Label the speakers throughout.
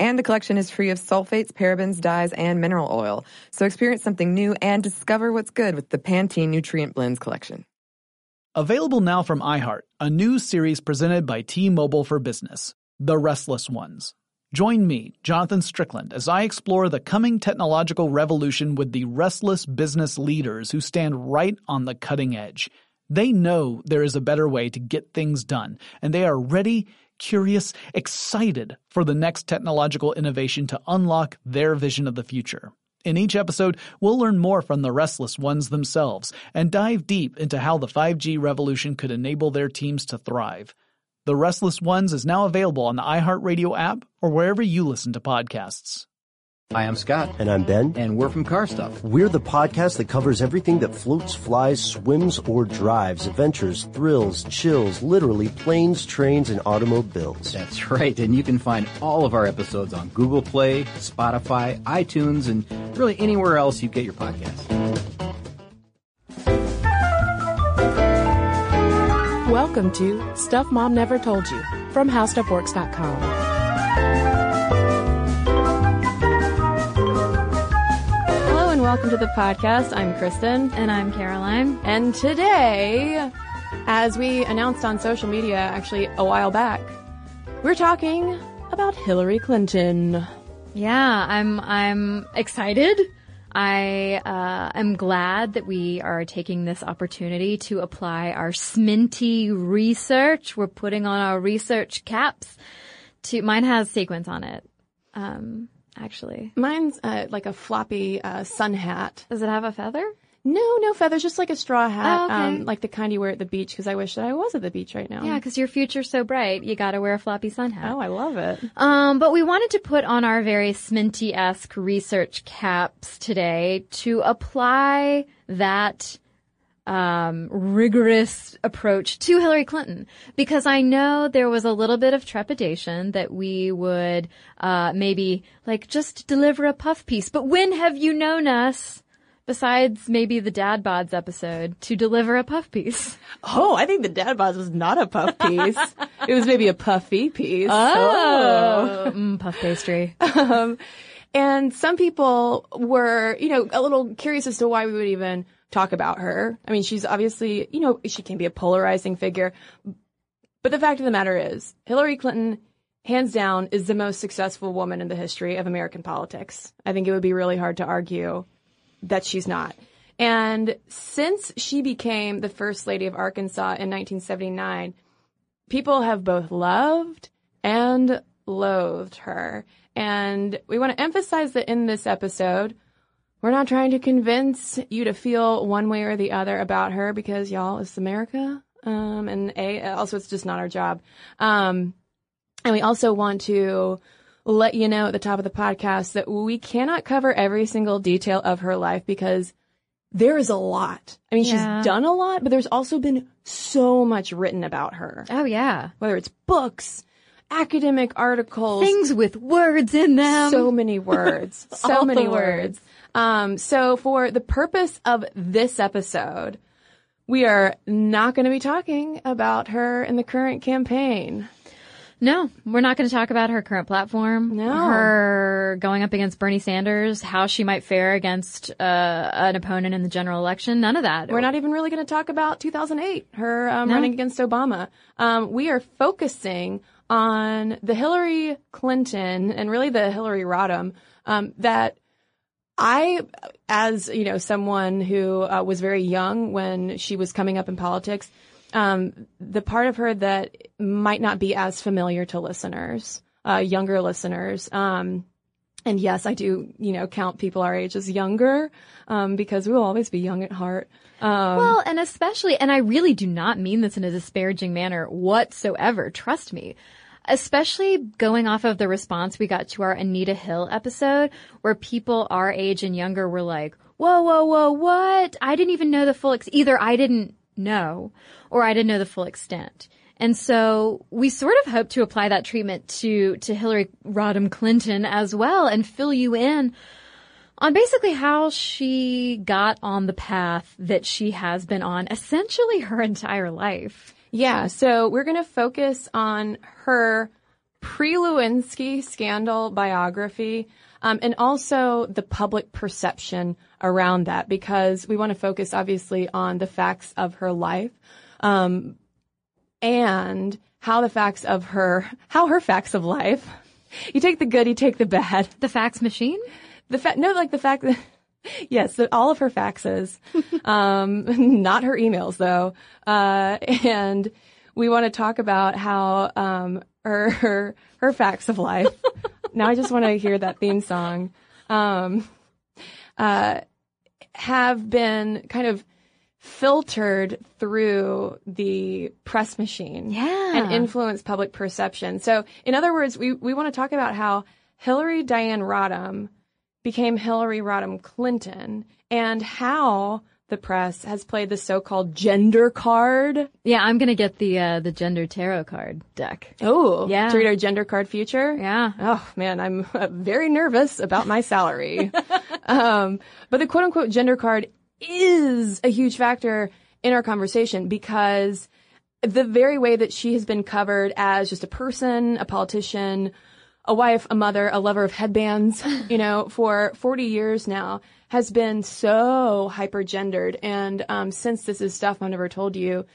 Speaker 1: And the collection is free of sulfates, parabens, dyes, and mineral oil. So experience something new and discover what's good with the Pantene Nutrient Blends collection.
Speaker 2: Available now from iHeart, a new series presented by T-Mobile for Business, The Restless Ones. Join me, Jonathan Strickland, as I explore the coming technological revolution with the restless business leaders who stand right on the cutting edge. They know there is a better way to get things done, and they are ready, curious, excited for the next technological innovation to unlock their vision of the future. In each episode, we'll learn more from the restless ones themselves and dive deep into how the 5G revolution could enable their teams to thrive. The Restless Ones is now available on the iHeartRadio app or wherever you listen to podcasts.
Speaker 3: Hi, I'm Scott.
Speaker 4: And I'm Ben.
Speaker 3: And we're from Car Stuff.
Speaker 4: We're the podcast that covers everything that floats, flies, swims, or drives. Adventures, thrills, chills, literally planes, trains, and automobiles.
Speaker 3: That's right. And you can find all of our episodes on Google Play, Spotify, iTunes, and really anywhere else you get your podcasts.
Speaker 5: Welcome to Stuff Mom Never Told You from HowStuffWorks.com.
Speaker 6: welcome to the podcast. I'm Cristen.
Speaker 7: And I'm Caroline.
Speaker 6: And today, as we announced on social media actually a while back, we're talking about Hillary Clinton.
Speaker 7: Yeah, I'm I'm excited. I uh, am glad that we are taking this opportunity to apply our Sminty research. We're putting on our research caps. To mine has sequins on it. Um, actually,
Speaker 6: mine's uh, like a floppy uh, sun hat.
Speaker 7: Does it have a feather?
Speaker 6: No, no feathers, just like a straw hat,
Speaker 7: oh, okay.
Speaker 6: um, like the kind you wear at the beach. Because I wish that I was at the beach right now.
Speaker 7: Yeah, because your future's so bright, you got to wear a floppy sun hat.
Speaker 6: Oh, I love it.
Speaker 7: Um, but we wanted to put on our very Sminty-esque research caps today to apply that um, rigorous approach to Hillary Clinton because I know there was a little bit of trepidation that we would uh, maybe like just deliver a puff piece. But when have you known us? besides maybe the Dad Bods episode, to deliver a puff piece.
Speaker 6: Oh, I think the Dad Bods was not a puff piece. it was maybe a puffy piece.
Speaker 7: Oh, oh. Mm, puff pastry.
Speaker 6: Um, and some people were, you know, a little curious as to why we would even talk about her. I mean, she's obviously, you know, she can be a polarizing figure. But the fact of the matter is, Hillary Clinton hands down is the most successful woman in the history of American politics. I think it would be really hard to argue that she's not. And since she became the first lady of Arkansas in 1979, people have both loved and loathed her. And we want to emphasize that in this episode, we're not trying to convince you to feel one way or the other about her because y'all, it's America. Um, and A, also it's just not our job. Um, and we also want to let you know at the top of the podcast that we cannot cover every single detail of her life because there is a lot. I mean, yeah. she's done a lot, but there's also been so much written about her.
Speaker 7: Oh, yeah.
Speaker 6: Whether it's books, academic articles,
Speaker 7: things with words in them.
Speaker 6: So many words. so many words. words. Um, so for the purpose of this episode, we are not going to be talking about her in the current campaign.
Speaker 7: No, we're not going to talk about her current platform.
Speaker 6: No.
Speaker 7: Her going up against Bernie Sanders, how she might fare against uh, an opponent in the general election. None of that.
Speaker 6: We're not even really going to talk about 2008, her um, no. running against Obama. Um, we are focusing on the Hillary Clinton and really the Hillary Rodham um, that I, as you know, someone who uh, was very young when she was coming up in politics, um, the part of her that might not be as familiar to listeners, uh, younger listeners. Um, and yes, I do, you know, count people our age as younger, um, because we will always be young at heart. Um,
Speaker 7: well, and especially, and I really do not mean this in a disparaging manner whatsoever. Trust me. Especially going off of the response we got to our Anita Hill episode, where people our age and younger were like, whoa, whoa, whoa, what? I didn't even know the full, ex- either I didn't know, or I didn't know the full extent. And so we sort of hope to apply that treatment to, to Hillary Rodham Clinton as well and fill you in on basically how she got on the path that she has been on essentially her entire life.
Speaker 6: Yeah, so we're going to focus on her pre-Lewinsky scandal biography, um, and also the public perception around that, because we want to focus obviously on the facts of her life, um, and how the facts of her, how her facts of life. You take the good, you take the bad.
Speaker 7: The fax machine?
Speaker 6: The fact, no, like the fact that, yes, the, all of her faxes, um, not her emails though. Uh, and we want to talk about how, um, her, her, her facts of life. now I just want to hear that theme song. Um, uh, have been kind of filtered through the press machine
Speaker 7: Yeah.
Speaker 6: and influence public perception. So, in other words, we, we want to talk about how Hillary Diane Rodham became Hillary Rodham Clinton and how the press has played the so-called gender card.
Speaker 7: Yeah, I'm gonna get the, uh, the gender tarot card deck.
Speaker 6: Oh,
Speaker 7: Yeah.
Speaker 6: To read our gender card future.
Speaker 7: Yeah.
Speaker 6: Oh man, I'm uh, very nervous about my salary. um, but the quote unquote gender card is a huge factor in our conversation because the very way that she has been covered as just a person, a politician, a wife, a mother, a lover of headbands, you know, for 40 years now has been so hyper gendered. And, um, since this is stuff I've never told you,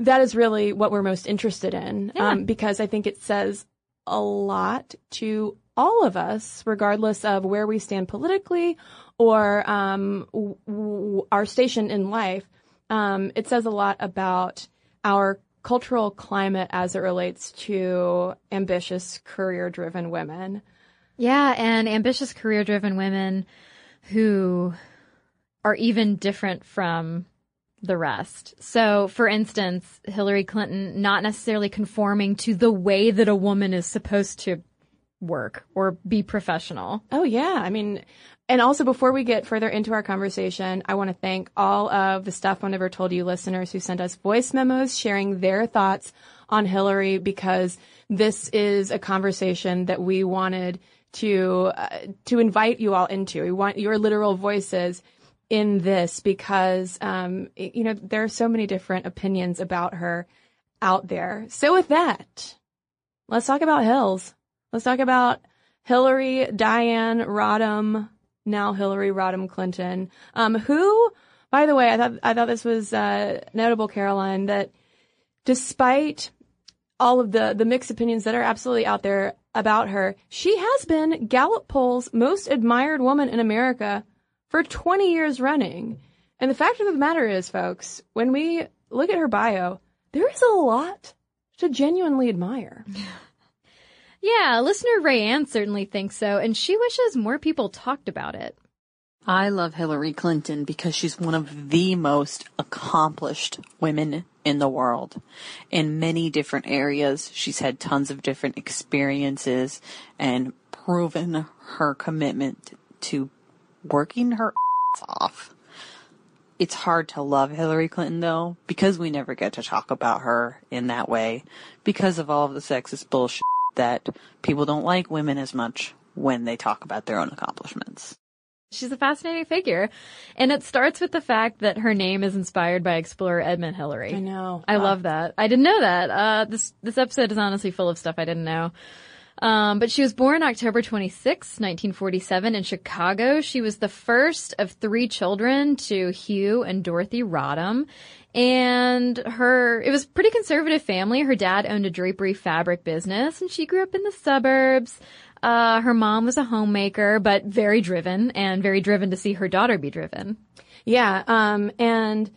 Speaker 6: that is really what we're most interested in. Um, because I think it says a lot to all of us, regardless of where we stand politically or um, w- w- our station in life. Um, it says a lot about our cultural climate as it relates to ambitious, career driven women.
Speaker 7: Yeah, and ambitious career driven women who are even different from the rest. So, for instance, Hillary Clinton not necessarily conforming to the way that a woman is supposed to work or be professional.
Speaker 6: Oh yeah, I mean, and also before we get further into our conversation, I want to thank all of the stuff I never told you listeners who sent us voice memos sharing their thoughts on Hillary because this is a conversation that we wanted to uh, to invite you all into. We want your literal voices in this because um, you know there are so many different opinions about her out there. So with that, let's talk about Hills. Let's talk about Hillary Diane Rodham, now Hillary Rodham Clinton, um, who, by the way, I thought I thought this was uh, notable, Caroline, that despite all of the the mixed opinions that are absolutely out there about her, she has been Gallup poll's most admired woman in America for 20 years running. And the fact of the matter is, folks, when we look at her bio, there is a lot to genuinely admire.
Speaker 7: Yeah, listener Rayanne certainly thinks so, and she wishes more people talked about it.
Speaker 8: I love Hillary Clinton because she's one of the most accomplished women in the world. In many different areas, she's had tons of different experiences and proven her commitment to working her ass off. It's hard to love Hillary Clinton though, because we never get to talk about her in that way, because of all of the sexist bullshit that people don't like women as much when they talk about their own accomplishments.
Speaker 7: She's a fascinating figure, and it starts with the fact that her name is inspired by explorer Edmund Hillary.
Speaker 6: I know.
Speaker 7: I love that. I didn't know that. Uh, this this episode is honestly full of stuff I didn't know. Um, but she was born October 26, 1947 in Chicago. She was the first of three children to Hugh and Dorothy Rodham. And her, it was pretty conservative family. Her dad owned a drapery fabric business and she grew up in the suburbs. Uh, her mom was a homemaker, but very driven and very driven to see her daughter be driven.
Speaker 6: Yeah, um, and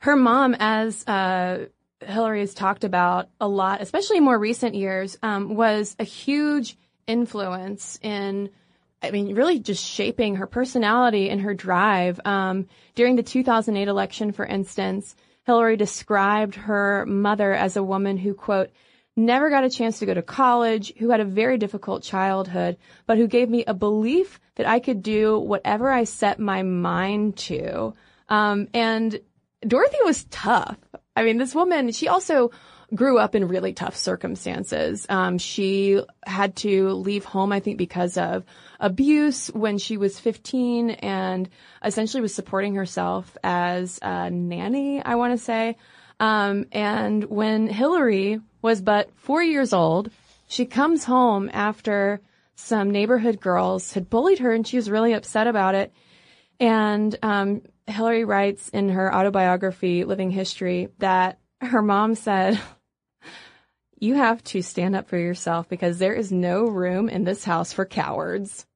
Speaker 6: her mom, as uh, Hillary has talked about a lot, especially in more recent years, um, was a huge influence in, I mean, really just shaping her personality and her drive. Um, during the 2008 election, for instance, Hillary described her mother as a woman who, quote, never got a chance to go to college, who had a very difficult childhood, but who gave me a belief that I could do whatever I set my mind to. Um, and Dorothy was tough. I mean, this woman, she also grew up in really tough circumstances. Um, she had to leave home, I think, because of abuse when she was 15 and essentially was supporting herself as a nanny, I want to say. Um, and when Hillary was but four years old, she comes home after some neighborhood girls had bullied her and she was really upset about it. And um, Hillary writes in her autobiography, Living History, that her mom said, You have to stand up for yourself because there is no room in this house for cowards.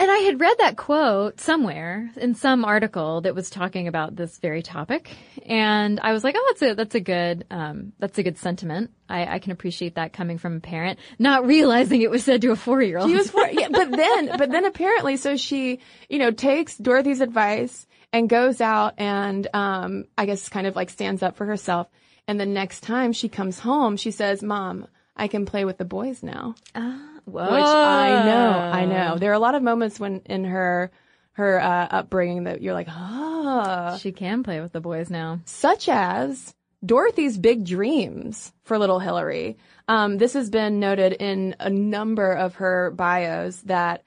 Speaker 7: And I had read that quote somewhere in some article that was talking about this very topic, and I was like, "Oh, that's a that's a good um, that's a good sentiment. I, I can appreciate that coming from a parent, not realizing it was said to a four year old."
Speaker 6: She was four, yeah, but then, but then apparently, so she, you know, takes Dorothy's advice and goes out and, um, I guess, kind of like stands up for herself. And the next time she comes home, she says, "Mom, I can play with the boys now."
Speaker 7: Whoa.
Speaker 6: which I know, I know. There are a lot of moments when in her her uh, upbringing that you're like, ah,
Speaker 7: She can play with the boys now.
Speaker 6: such as Dorothy's big dreams for little Hillary. Um, this has been noted in a number of her bios that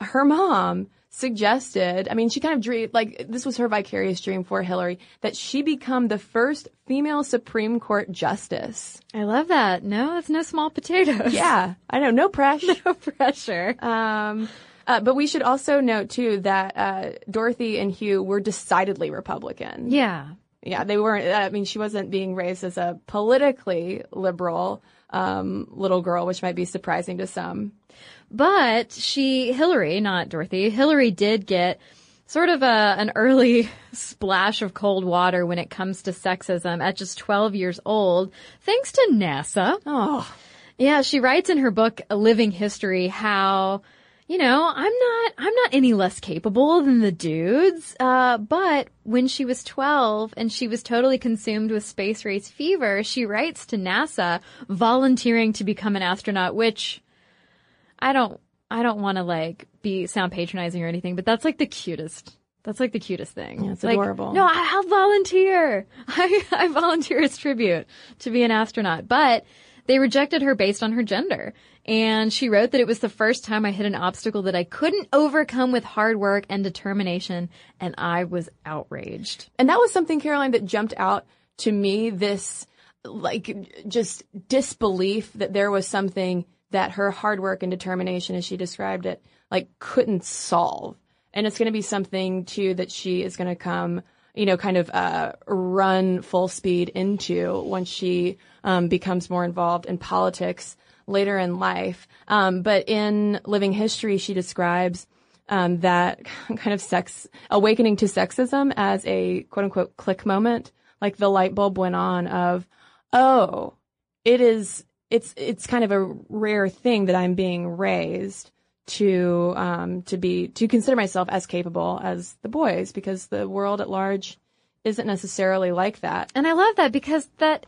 Speaker 6: her mom suggested, I mean, she kind of dreamed, like, this was her vicarious dream for Hillary, that she become the first female Supreme Court justice.
Speaker 7: I love that. No, that's no small potatoes.
Speaker 6: Yeah, I know, no pressure.
Speaker 7: No pressure.
Speaker 6: Um, uh, but we should also note too that uh, Dorothy and Hugh were decidedly Republican.
Speaker 7: Yeah.
Speaker 6: yeah, they weren't. I mean, she wasn't being raised as a politically liberal um, little girl, which might be surprising to some.
Speaker 7: But she, Hillary, not Dorothy, Hillary did get sort of a, an early splash of cold water when it comes to sexism at just 12 years old, thanks to NASA.
Speaker 6: Oh,
Speaker 7: Yeah, she writes in her book, A Living History, how, you know, I'm not, I'm not any less capable than the dudes. Uh, but when she was 12 and she was totally consumed with space race fever, she writes to NASA volunteering to become an astronaut, which I don't, I don't want to like be, sound patronizing or anything, but that's like the cutest. That's like the cutest thing.
Speaker 6: Yeah, it's
Speaker 7: Like,
Speaker 6: adorable.
Speaker 7: No, I, I'll volunteer. I, I volunteer as tribute to be an astronaut. But they rejected her based on her gender. And she wrote that it was the first time I hit an obstacle that I couldn't overcome with hard work and determination. And I was outraged.
Speaker 6: and that was something, Caroline, that jumped out to me. This like just disbelief that there was something that her hard work and determination, as she described it, like couldn't solve. And it's going to be something too that she is going to come, you know, kind of uh, run full speed into once she um, becomes more involved in politics later in life. Um, but in Living History, she describes um, that kind of sex awakening to sexism as a quote unquote click moment, like the light bulb went on of, oh, it is it's it's kind of a rare thing that I'm being raised to um, to be to consider myself as capable as the boys because the world at large isn't necessarily like that.
Speaker 7: And I love that because that,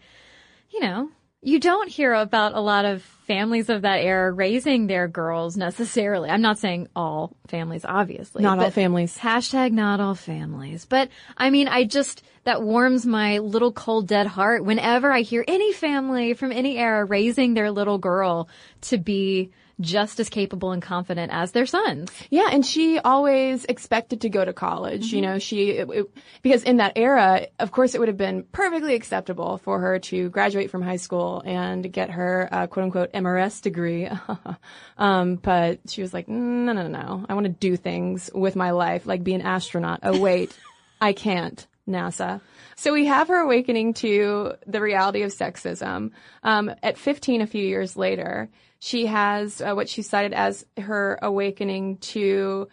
Speaker 7: you know, you don't hear about a lot of families of that era raising their girls necessarily. I'm not saying all families, obviously.
Speaker 6: Not all families.
Speaker 7: Hashtag not all families. But I mean, I just, that warms my little cold dead heart whenever I hear any family from any era raising their little girl to be just as capable and confident as their sons.
Speaker 6: Yeah, and she always expected to go to college. You know, she it, it- because in that era, of course, it would have been perfectly acceptable for her to graduate from high school and get her uh, quote unquote MRS degree. um, but she was like, no, no, no, no. I want to do things with my life, like be an astronaut. Oh wait, I can't. NASA. So we have her awakening to the reality of sexism. Um, at 15, a few years later, she has uh, what she cited as her awakening to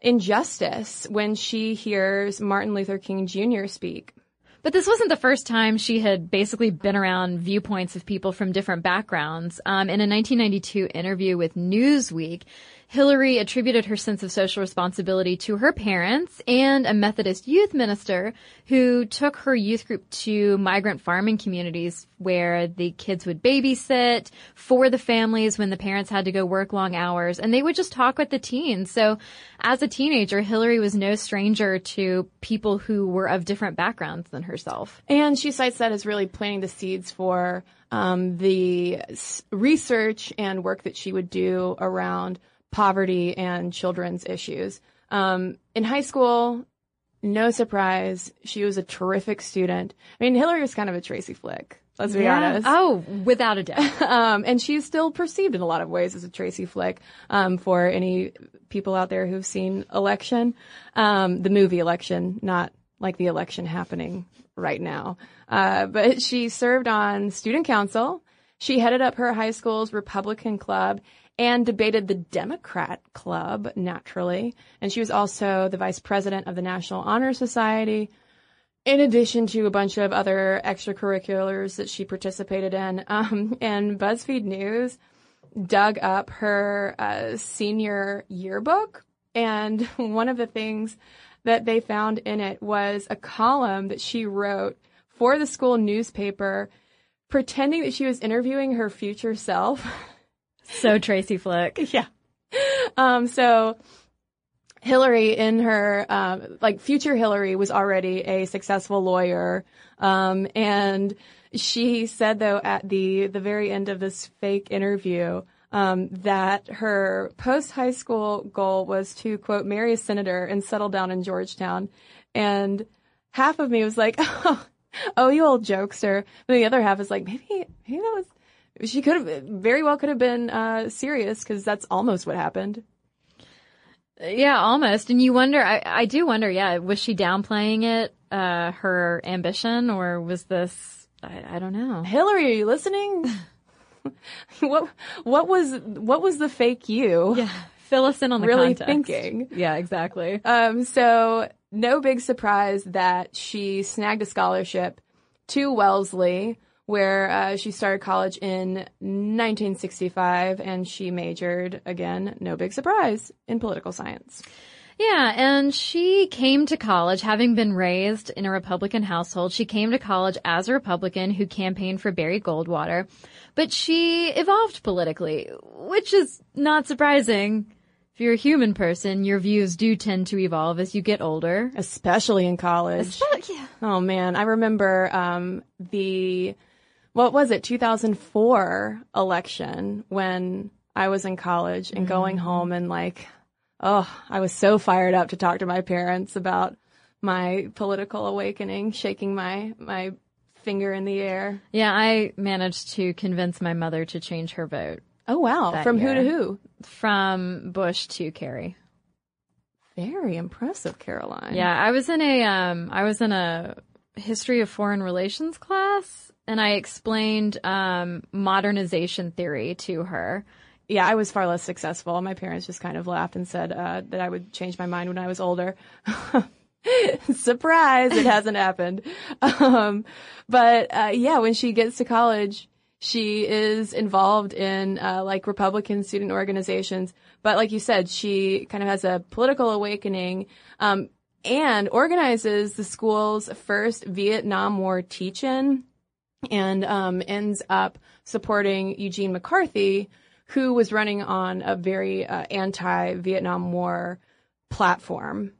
Speaker 6: injustice when she hears Martin Luther King Jr. speak.
Speaker 7: But this wasn't the first time she had basically been around viewpoints of people from different backgrounds. Um, in a 1992 interview with Newsweek, Hillary attributed her sense of social responsibility to her parents and a Methodist youth minister who took her youth group to migrant farming communities where the kids would babysit for the families when the parents had to go work long hours and they would just talk with the teens. So as a teenager, Hillary was no stranger to people who were of different backgrounds than herself.
Speaker 6: And she cites that as really planting the seeds for um, the s- research and work that she would do around poverty and children's issues. Um, in high school, no surprise, she was a terrific student. I mean, Hillary was kind of a Tracy Flick. Let's be honest.
Speaker 7: Oh, without a doubt.
Speaker 6: Um, and she's still perceived in a lot of ways as a Tracy Flick. Um, for any people out there who've seen Election, um, the movie Election, not like the election happening right now. Uh, but she served on student council. She headed up her high school's Republican club and debated the Democrat club naturally. And she was also the vice president of the National Honor Society in addition to a bunch of other extracurriculars that she participated in. Um, and BuzzFeed News dug up her uh, senior yearbook, and one of the things that they found in it was a column that she wrote for the school newspaper, pretending that she was interviewing her future self.
Speaker 7: So Tracy Flick.
Speaker 6: yeah. Um, so Hillary in her, um, like future Hillary was already a successful lawyer. Um, and she said though at the, the very end of this fake interview, um, that her post high school goal was to quote, marry a senator and settle down in Georgetown. And half of me was like, oh, oh, you old jokester. And the other half is like, maybe, maybe that was, she could have, very well could have been, uh, serious because that's almost what happened.
Speaker 7: Yeah, almost. And you wonder, I, I do wonder, yeah, was she downplaying it, uh, her ambition, or was this, I, I don't know.
Speaker 6: Hillary, are you listening? what what was what was the fake you?
Speaker 7: Yeah, fill us in on the
Speaker 6: really
Speaker 7: context.
Speaker 6: thinking.
Speaker 7: Yeah, exactly.
Speaker 6: Um, so no big surprise that she snagged a scholarship to Wellesley, where uh, she started college in 1965, and she majored again. No big surprise in political science.
Speaker 7: Yeah, and she came to college having been raised in a Republican household. She came to college as a Republican who campaigned for Barry Goldwater, but she evolved politically, which is not surprising. If you're a human person, your views do tend to evolve as you get older.
Speaker 6: especially in college.
Speaker 7: yeah.
Speaker 6: Oh man, I remember um, the what was it 2004 election when I was in college and going home and like oh, I was so fired up to talk to my parents about my political awakening, shaking my my finger in the air.
Speaker 7: Yeah, I managed to convince my mother to change her vote
Speaker 6: Oh wow, from who to who?
Speaker 7: from Bush to Kerry.
Speaker 6: Very impressive, Caroline.
Speaker 7: Yeah, I was in a um I was in a history of foreign relations class and I explained um modernization theory to her.
Speaker 6: yeah, I was far less successful. My parents just kind of laughed and said uh, that I would change my mind when I was older. Surprise! It hasn't happened. Um, but uh, yeah, when she gets to college, she is involved in uh, like Republican student organizations. But like you said, she kind of has a political awakening. Um, and organizes the school's first Vietnam War teach-in and um, ends up supporting Eugene McCarthy, who was running on a very uh, anti-Vietnam War platform.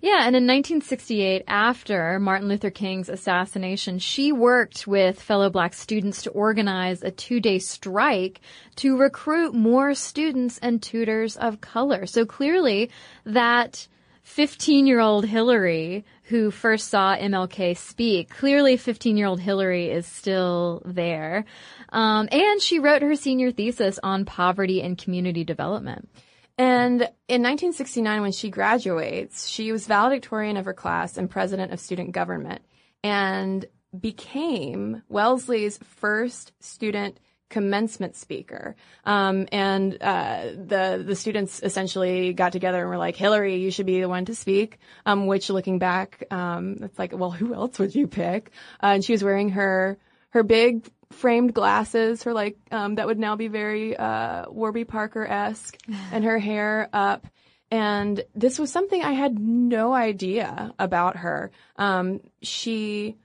Speaker 7: Yeah, and in 1968, after Martin Luther King's assassination, she worked with fellow black students to organize a two-day strike to recruit more students and tutors of color. So clearly that 15-year-old Hillary who first saw MLK speak, clearly 15-year-old Hillary is still there. Um, and she wrote her senior thesis on poverty and community development.
Speaker 6: And in 1969, when she graduates, she was valedictorian of her class and president of student government and became Wellesley's first student commencement speaker. Um, and uh, the the students essentially got together and were like, Hillary, you should be the one to speak. Um, which, looking back, um, it's like, well, who else would you pick? Uh, and she was wearing her her big framed glasses, her like um, that would now be very uh, Warby Parker esque, and her hair up. And this was something I had no idea about her. Um, she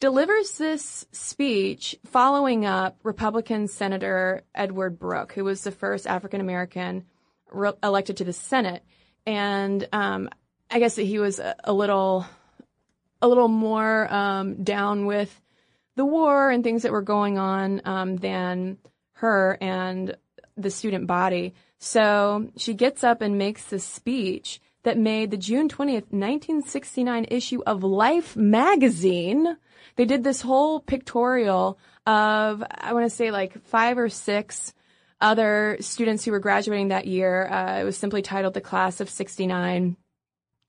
Speaker 6: delivers this speech following up Republican Senator Edward Brooke, who was the first African American re- elected to the Senate. And um, I guess that he was a, little, a little more um, down with the war and things that were going on um, than her and the student body. So she gets up and makes this speech that made the June 20th, 1969 issue of Life magazine. They did this whole pictorial of, I want to say like five or six other students who were graduating that year. Uh, it was simply titled The Class of 69.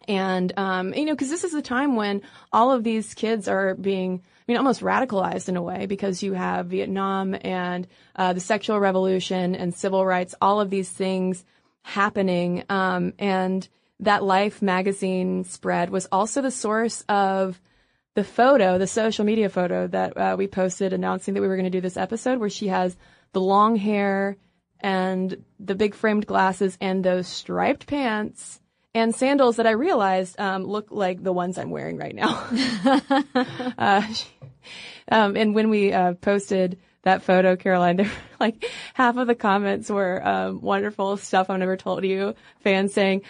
Speaker 6: And, um, you know, cause this is the time when all of these kids are being, I mean, almost radicalized in a way because you have Vietnam and, uh, the sexual revolution and civil rights, all of these things happening. Um, and that Life magazine spread was also the source of the photo, the social media photo that uh, we posted announcing that we were going to do this episode where she has the long hair and the big framed glasses and those striped pants and sandals that I realized um, look like the ones I'm wearing right now. uh, um, and when we uh, posted that photo, Caroline, there, like half of the comments were um, wonderful stuff I've never told you. Fans saying,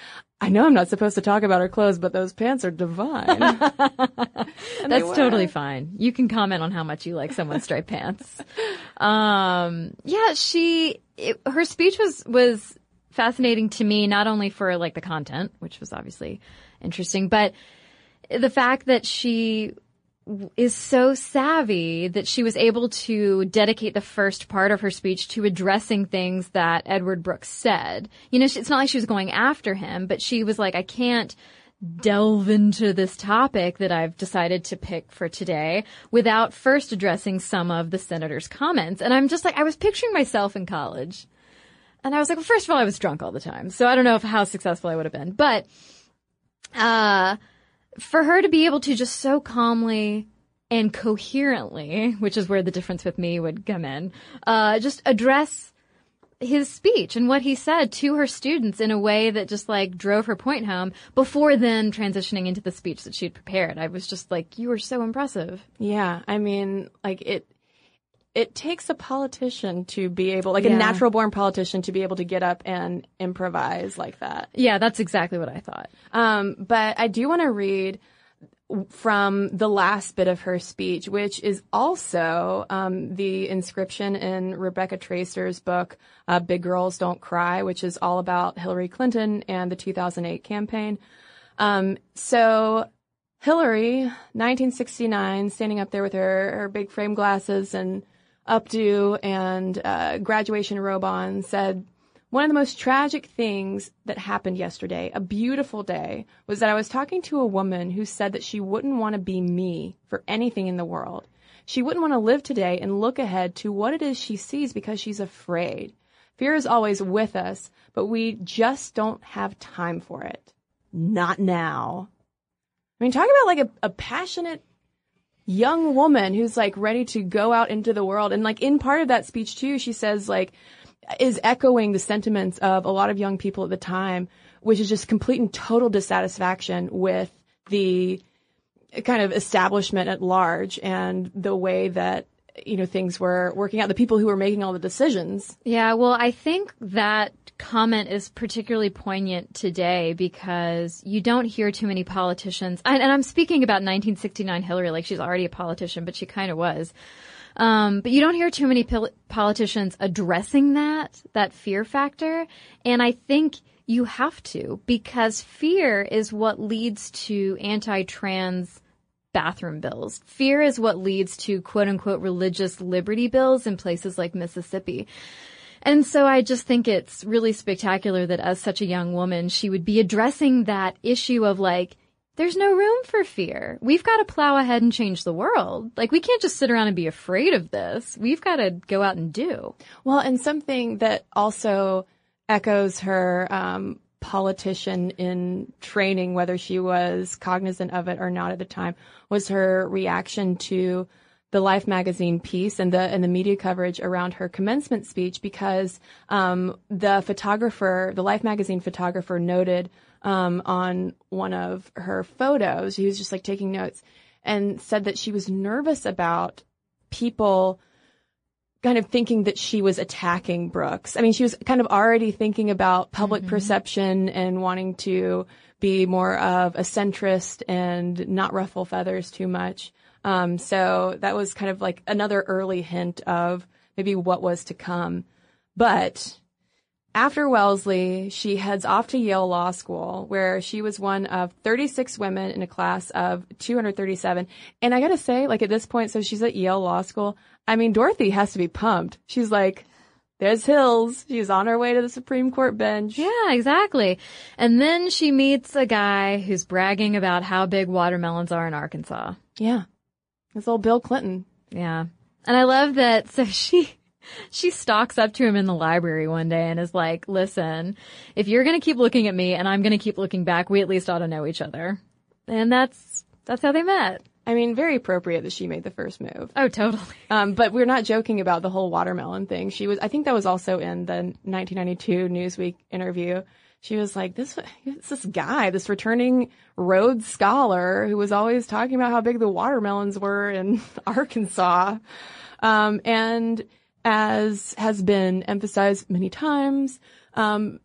Speaker 6: "I know I'm not supposed to talk about her clothes, but those pants are divine."
Speaker 7: That's totally fine. You can comment on how much you like someone's striped pants. Um, yeah, she, it, her speech was, was fascinating to me, not only for like the content, which was obviously interesting, but the fact that she is so savvy that she was able to dedicate the first part of her speech to addressing things that Edward Brooks said. You know, it's not like she was going after him, but she was like, I can't delve into this topic that I've decided to pick for today without first addressing some of the senator's comments. And I'm just like, I was picturing myself in college. And I was like, well, first of all, I was drunk all the time. So I don't know if how successful I would have been. But, uh, for her to be able to just so calmly and coherently, which is where the difference with me would come in, uh, just address his speech and what he said to her students in a way that just like drove her point home before then transitioning into the speech that she'd prepared. I was just like, you were so impressive.
Speaker 6: Yeah. I mean, like it, it takes a politician to be able, like
Speaker 7: Yeah.
Speaker 6: a natural born politician to be able to get up and improvise like that.
Speaker 7: Yeah, that's exactly what I thought.
Speaker 6: Um, but I do want to read from the last bit of her speech, which is also um, the inscription in Rebecca Traister's book, uh, Big Girls Don't Cry, which is all about Hillary Clinton and the 2008 campaign. Um, so Hillary, 1969, standing up there with her, her big frame glasses and updo and uh, graduation robe on, said, one of the most tragic things that happened yesterday, a beautiful day, was that I was talking to a woman who said that she wouldn't want to be me for anything in the world. She wouldn't want to live today and look ahead to what it is she sees because she's afraid. Fear is always with us, but we just don't have time for it. Not now. I mean, talk about like a, a passionate young woman who's like ready to go out into the world. And like in part of that speech too, she says like, is echoing the sentiments of a lot of young people at the time, which is just complete and total dissatisfaction with the kind of establishment at large and the way that, you know, things were working out, the people who were making all the decisions.
Speaker 7: Yeah, well, I think that comment is particularly poignant today because you don't hear too many politicians, and, and I'm speaking about 1969 Hillary, like she's already a politician, but she kind of was. Um, but you don't hear too many pol- politicians addressing that, that fear factor. And I think you have to because fear is what leads to anti-trans bathroom bills. Fear is what leads to quote unquote religious liberty bills in places like Mississippi. And so I just think it's really spectacular that as such a young woman, she would be addressing that issue of like, there's no room for fear. We've got to plow ahead and change the world. Like we can't just sit around and be afraid of this. We've got to go out and do.
Speaker 6: Well, and something that also echoes her um, politician in training, whether she was cognizant of it or not at the time, was her reaction to the Life magazine piece and the and the media coverage around her commencement speech because um, the photographer, the Life magazine photographer, noted um, on one of her photos, he was just like taking notes and said that she was nervous about people kind of thinking that she was attacking Brooks. I mean, she was kind of already thinking about public perception and wanting to be more of a centrist and not ruffle feathers too much. Um, so that was kind of like another early hint of maybe what was to come. But after Wellesley, she heads off to Yale Law School, where she was one of 36 women in a class of 237. And I gotta say, like at this point, so she's at Yale Law School. I mean, Dorothy has to be pumped. She's like, there's Hills. She's on her way to the Supreme Court bench.
Speaker 7: Yeah, exactly. And then she meets a guy who's bragging about how big watermelons are in Arkansas.
Speaker 6: Yeah. This old Bill Clinton.
Speaker 7: Yeah. And I love that. So she, she stalks up to him in the library one day and is like, listen, if you're going to keep looking at me and I'm going to keep looking back, we at least ought to know each other. And that's, that's how they met.
Speaker 6: I mean, very appropriate that she made the first move.
Speaker 7: Oh, totally.
Speaker 6: Um, but we're not joking about the whole watermelon thing. She was, I think that was also in the 1992 Newsweek interview. She was like, this, this guy, this returning Rhodes scholar who was always talking about how big the watermelons were in Arkansas. Um, and as has been emphasized many times, um,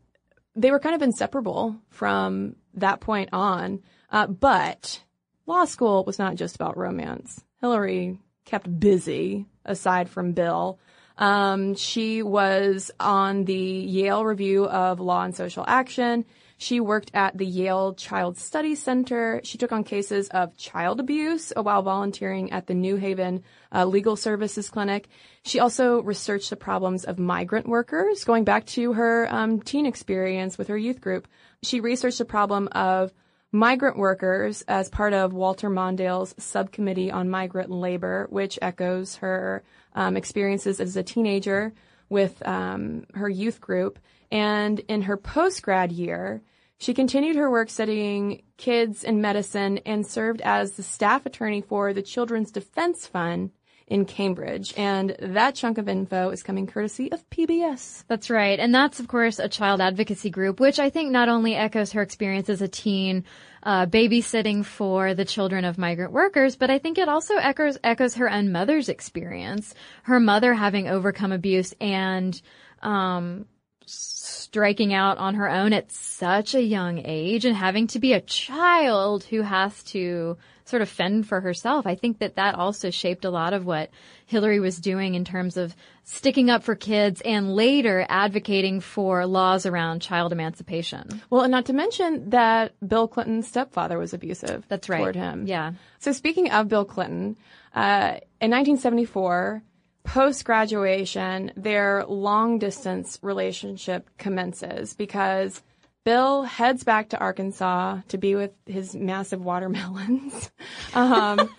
Speaker 6: they were kind of inseparable from that point on. Uh, but law school was not just about romance. Hillary kept busy aside from Bill. Um, she was on the Yale Review of Law and Social Action. She worked at the Yale Child Study Center. She took on cases of child abuse while volunteering at the New Haven uh, Legal Services Clinic. She also researched the problems of migrant workers, going back to her um, teen experience with her youth group. She researched the problem of migrant workers as part of Walter Mondale's subcommittee on migrant labor, which echoes her um, experiences as a teenager with um, her youth group. And in her post grad year, she continued her work studying kids and medicine and served as the staff attorney for the Children's Defense Fund in Cambridge. And that chunk of info is coming courtesy of PBS.
Speaker 7: That's right. And that's, of course, a child advocacy group, which I think not only echoes her experience as a teen, uh, babysitting for the children of migrant workers, but I think it also echoes, echoes her own mother's experience. Her mother having overcome abuse and, um, striking out on her own at such a young age and having to be a child who has to sort of fend for herself. I think that that also shaped a lot of what Hillary was doing in terms of sticking up for kids and later advocating for laws around child emancipation.
Speaker 6: Well, and not to mention that Bill Clinton's stepfather was abusive.
Speaker 7: That's right.
Speaker 6: Toward him.
Speaker 7: Yeah.
Speaker 6: So speaking of Bill Clinton, uh, in 1974, post graduation, their long distance relationship commences because Bill heads back to Arkansas to be with his massive watermelons. Um,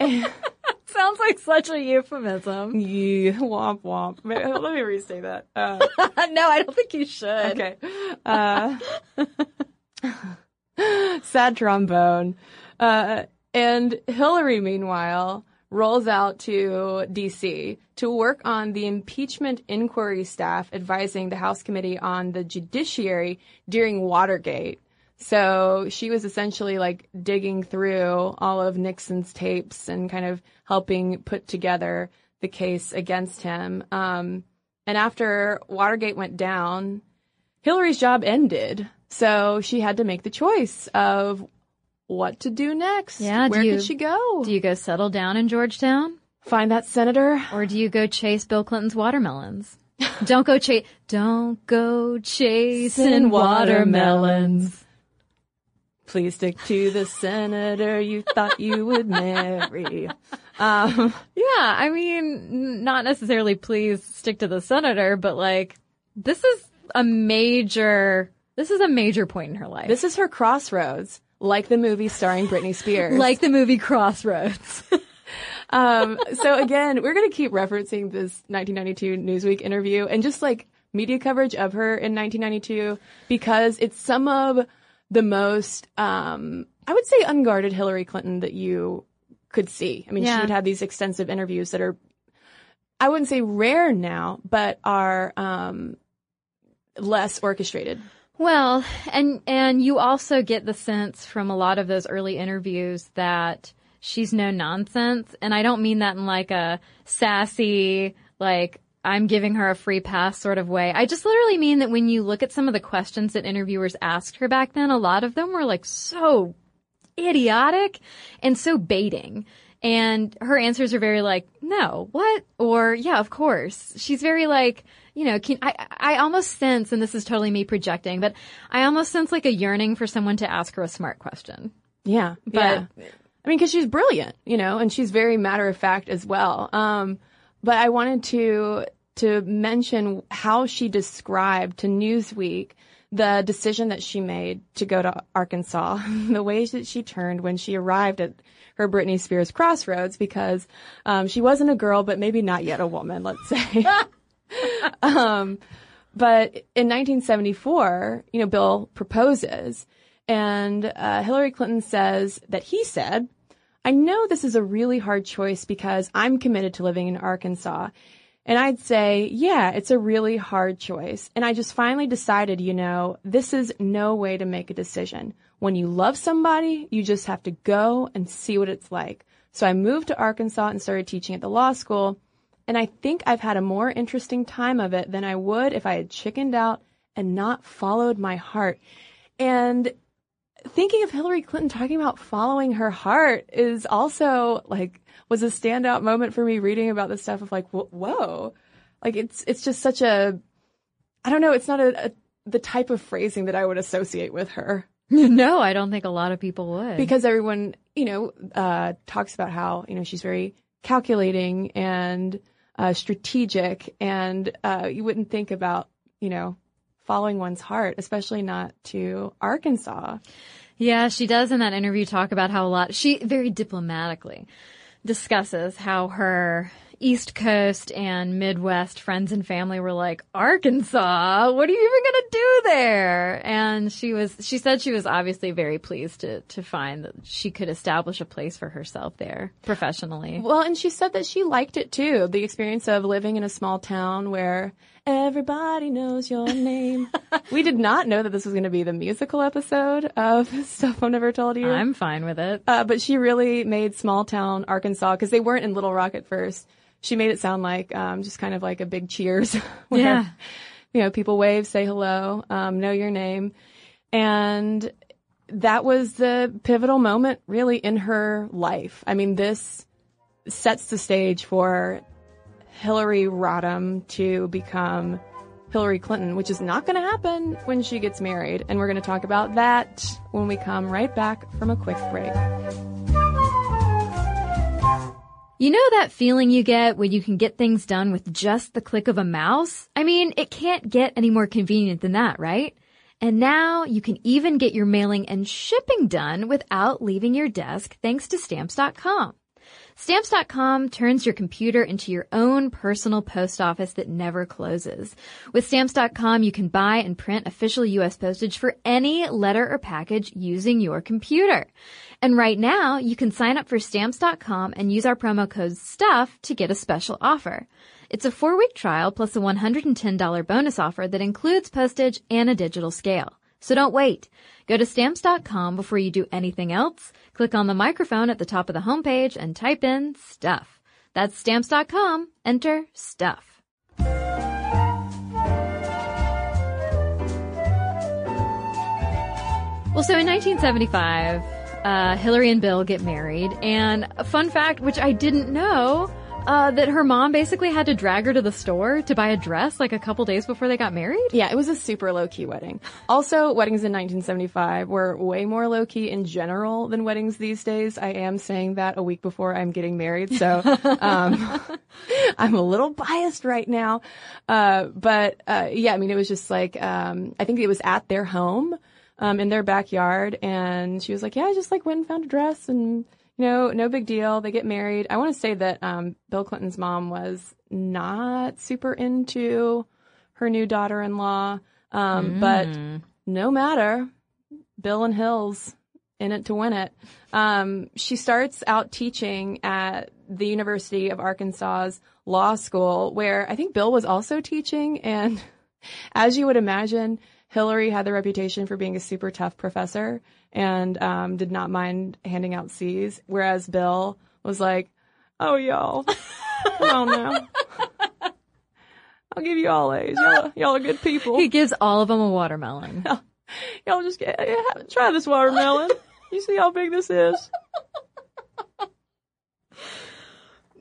Speaker 7: Sounds like such a euphemism.
Speaker 6: yeah, womp womp. Let me restate that. Uh,
Speaker 7: no, I don't think you should.
Speaker 6: okay. Uh, sad trombone. Uh, and Hillary, meanwhile, rolls out to DC to work on the impeachment inquiry staff advising the House Committee on the Judiciary during Watergate. So she was essentially like digging through all of Nixon's tapes and kind of helping put together the case against him. Um, and after Watergate went down, Hillary's job ended. So she had to make the choice of what to do next.
Speaker 7: Yeah, do
Speaker 6: Where
Speaker 7: you-
Speaker 6: could she go?
Speaker 7: Do you go settle down in Georgetown?
Speaker 6: Find that senator?
Speaker 7: Or do you go chase Bill Clinton's watermelons? don't go chase, don't go chasing watermelons.
Speaker 6: Please stick to the senator you thought you would marry. Um,
Speaker 7: Yeah, I mean, not necessarily please stick to the senator, but like, this is a major, this is a major point in her life.
Speaker 6: this is her crossroads, like the movie starring Britney Spears.
Speaker 7: like the movie Crossroads.
Speaker 6: Um, so again, we're going to keep referencing this 1992 Newsweek interview and just like media coverage of her in 1992 because it's some of the most, um, I would say unguarded Hillary Clinton that you could see. I mean, she would have these extensive interviews that are, I wouldn't say rare now, but are um, less orchestrated.
Speaker 7: Well, and and you also get the sense from a lot of those early interviews that she's no nonsense, and I don't mean that in like a sassy like I'm giving her a free pass sort of way. I just literally mean that when you look at some of the questions that interviewers asked her back then, a lot of them were like so idiotic and so baiting. And her answers are very like, no, what? Or, yeah, of course. She's very like, you know, can, I, I almost sense, and this is totally me projecting, but I almost sense like a yearning for someone to ask her a smart question.
Speaker 6: Yeah,
Speaker 7: But-
Speaker 6: yeah. I mean, because she's brilliant, you know, and she's very matter of fact as well. Um, but I wanted to to mention how she described to Newsweek the decision that she made to go to Arkansas, the way that she turned when she arrived at her Britney Spears crossroads, because um, she wasn't a girl, but maybe not yet a woman, let's say. um, but in 1974, you know, Bill proposes, and uh, Hillary Clinton says that he said, I know this is a really hard choice because I'm committed to living in Arkansas. And I'd say, yeah, it's a really hard choice. And I just finally decided, you know, this is no way to make a decision. When you love somebody, you just have to go and see what it's like. So I moved to Arkansas and started teaching at the law school. And I think I've had a more interesting time of it than I would if I had chickened out and not followed my heart. And thinking of Hillary Clinton talking about following her heart is also like was a standout moment for me reading about this stuff of like whoa like it's it's just such a I don't know it's not a, a the type of phrasing that I would associate with her
Speaker 7: no, I don't think a lot of people would.
Speaker 6: because everyone you know uh, talks about how you know she's very calculating and uh, strategic and uh, you wouldn't think about you know following one's heart especially not to Arkansas.
Speaker 7: Yeah, she does in that interview talk about how a lot, she very diplomatically discusses how her East Coast and Midwest friends and family were like, Arkansas, what are you even going to do there? And she was, she said she was obviously very pleased to, to find that she could establish a place for herself there professionally.
Speaker 6: Well, and she said that she liked it too. The experience of living in a small town where everybody knows your name. we did not know that this was going to be the musical episode of Stuff I've Never Told You.
Speaker 7: I'm fine with it.
Speaker 6: Uh, but she really made small town Arkansas because they weren't in Little Rock at first. She made it sound like um, just kind of like a big cheers. where,
Speaker 7: Yeah.
Speaker 6: You know, people wave, say hello, um, know your name. And that was the pivotal moment really in her life. I mean, this sets the stage for Hillary Rodham to become Hillary Clinton, which is not going to happen when she gets married. And we're going to talk about that when we come right back from a quick break.
Speaker 7: You know that feeling you get when you can get things done with just the click of a mouse? I mean, it can't get any more convenient than that, right? And now you can even get your mailing and shipping done without leaving your desk thanks to stamps.com. Stamps.com turns your computer into your own personal post office that never closes. With Stamps.com, you can buy and print official U.S. postage for any letter or package using your computer. And right now, you can sign up for Stamps.com and use our promo code STUFF to get a special offer. It's a four week trial plus a $110 bonus offer that includes postage and a digital scale. So don't wait. Go to stamps.com before you do anything else. Click on the microphone at the top of the homepage and type in stuff. That's stamps.com. Enter stuff. Well, so in 1975, uh, Hillary and Bill get married, and a fun fact, which I didn't know, uh, that her mom basically had to drag her to the store to buy a dress like a couple days before they got married.
Speaker 6: Yeah, it was a super low key wedding. Also, weddings in 1975 were way more low key in general than weddings these days. I am saying that a week before I'm getting married, so um, I'm a little biased right now. Uh, but uh, yeah, I mean, it was just like um, I think it was at their home um, in their backyard, and she was like, "Yeah, I just like went and found a dress and." Know, no big deal. They get married. I want to say that um, Bill Clinton's mom was not super into her new daughter-in-law, um, but no matter. Bill and Hills in it to win it. Um, she starts out teaching at the University of Arkansas's law school, where I think Bill was also teaching. And as you would imagine, Hillary had the reputation for being a super tough professor and um, did not mind handing out C's, whereas Bill was like, "Oh, y'all, come on now." I'll give you all A's. Y'all, y'all are good people.
Speaker 7: He gives all of them a watermelon.
Speaker 6: Y'all just get, yeah, try this watermelon. You see how big this is?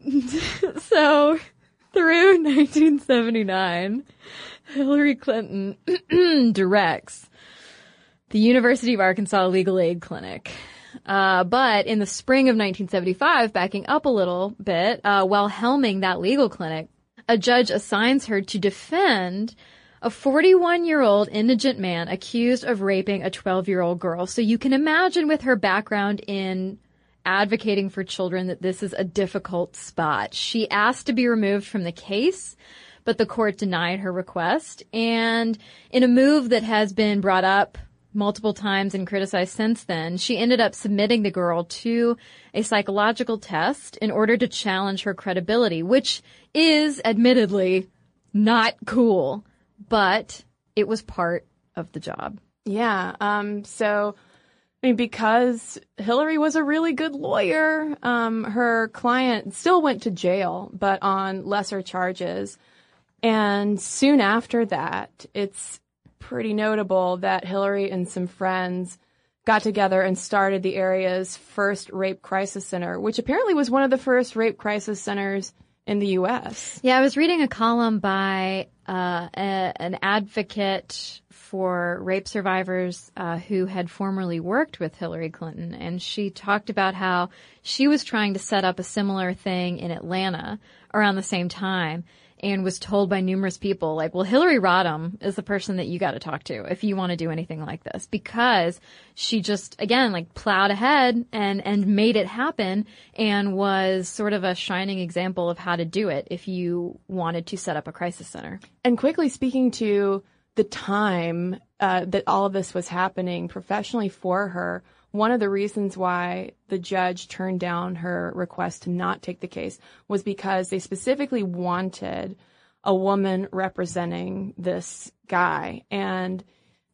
Speaker 7: so through 1979, Hillary Clinton directs the University of Arkansas Legal Aid Clinic. Uh, but in the spring of 1975, backing up a little bit, uh, while helming that legal clinic, a judge assigns her to defend a 41 year old indigent man accused of raping a 12 year old girl. So you can imagine with her background in advocating for children that this is a difficult spot. She asked to be removed from the case, but the court denied her request. And in a move that has been brought up multiple times and criticized since then, she ended up submitting the girl to a psychological test in order to challenge her credibility, which is admittedly not cool, but it was part of the job.
Speaker 6: Yeah. Um, so, I mean, because Hillary was a really good lawyer, um, her client still went to jail, but on lesser charges. And soon after that, it's pretty notable that Hillary and some friends got together and started the area's first rape crisis center, which apparently was one of the first rape crisis centers in the U.S.
Speaker 7: Yeah, I was reading a column by uh, a, an advocate for rape survivors uh, who had formerly worked with Hillary Clinton, and she talked about how she was trying to set up a similar thing in Atlanta around the same time and was told by numerous people, like, well, Hillary Rodham is the person that you got to talk to if you want to do anything like this, because she just, again, like plowed ahead and, and made it happen and was sort of a shining example of how to do it if you wanted to set up a crisis center.
Speaker 6: And quickly speaking to the time uh, that all of this was happening professionally for her, one of the reasons why the judge turned down her request to not take the case was because they specifically wanted a woman representing this guy. And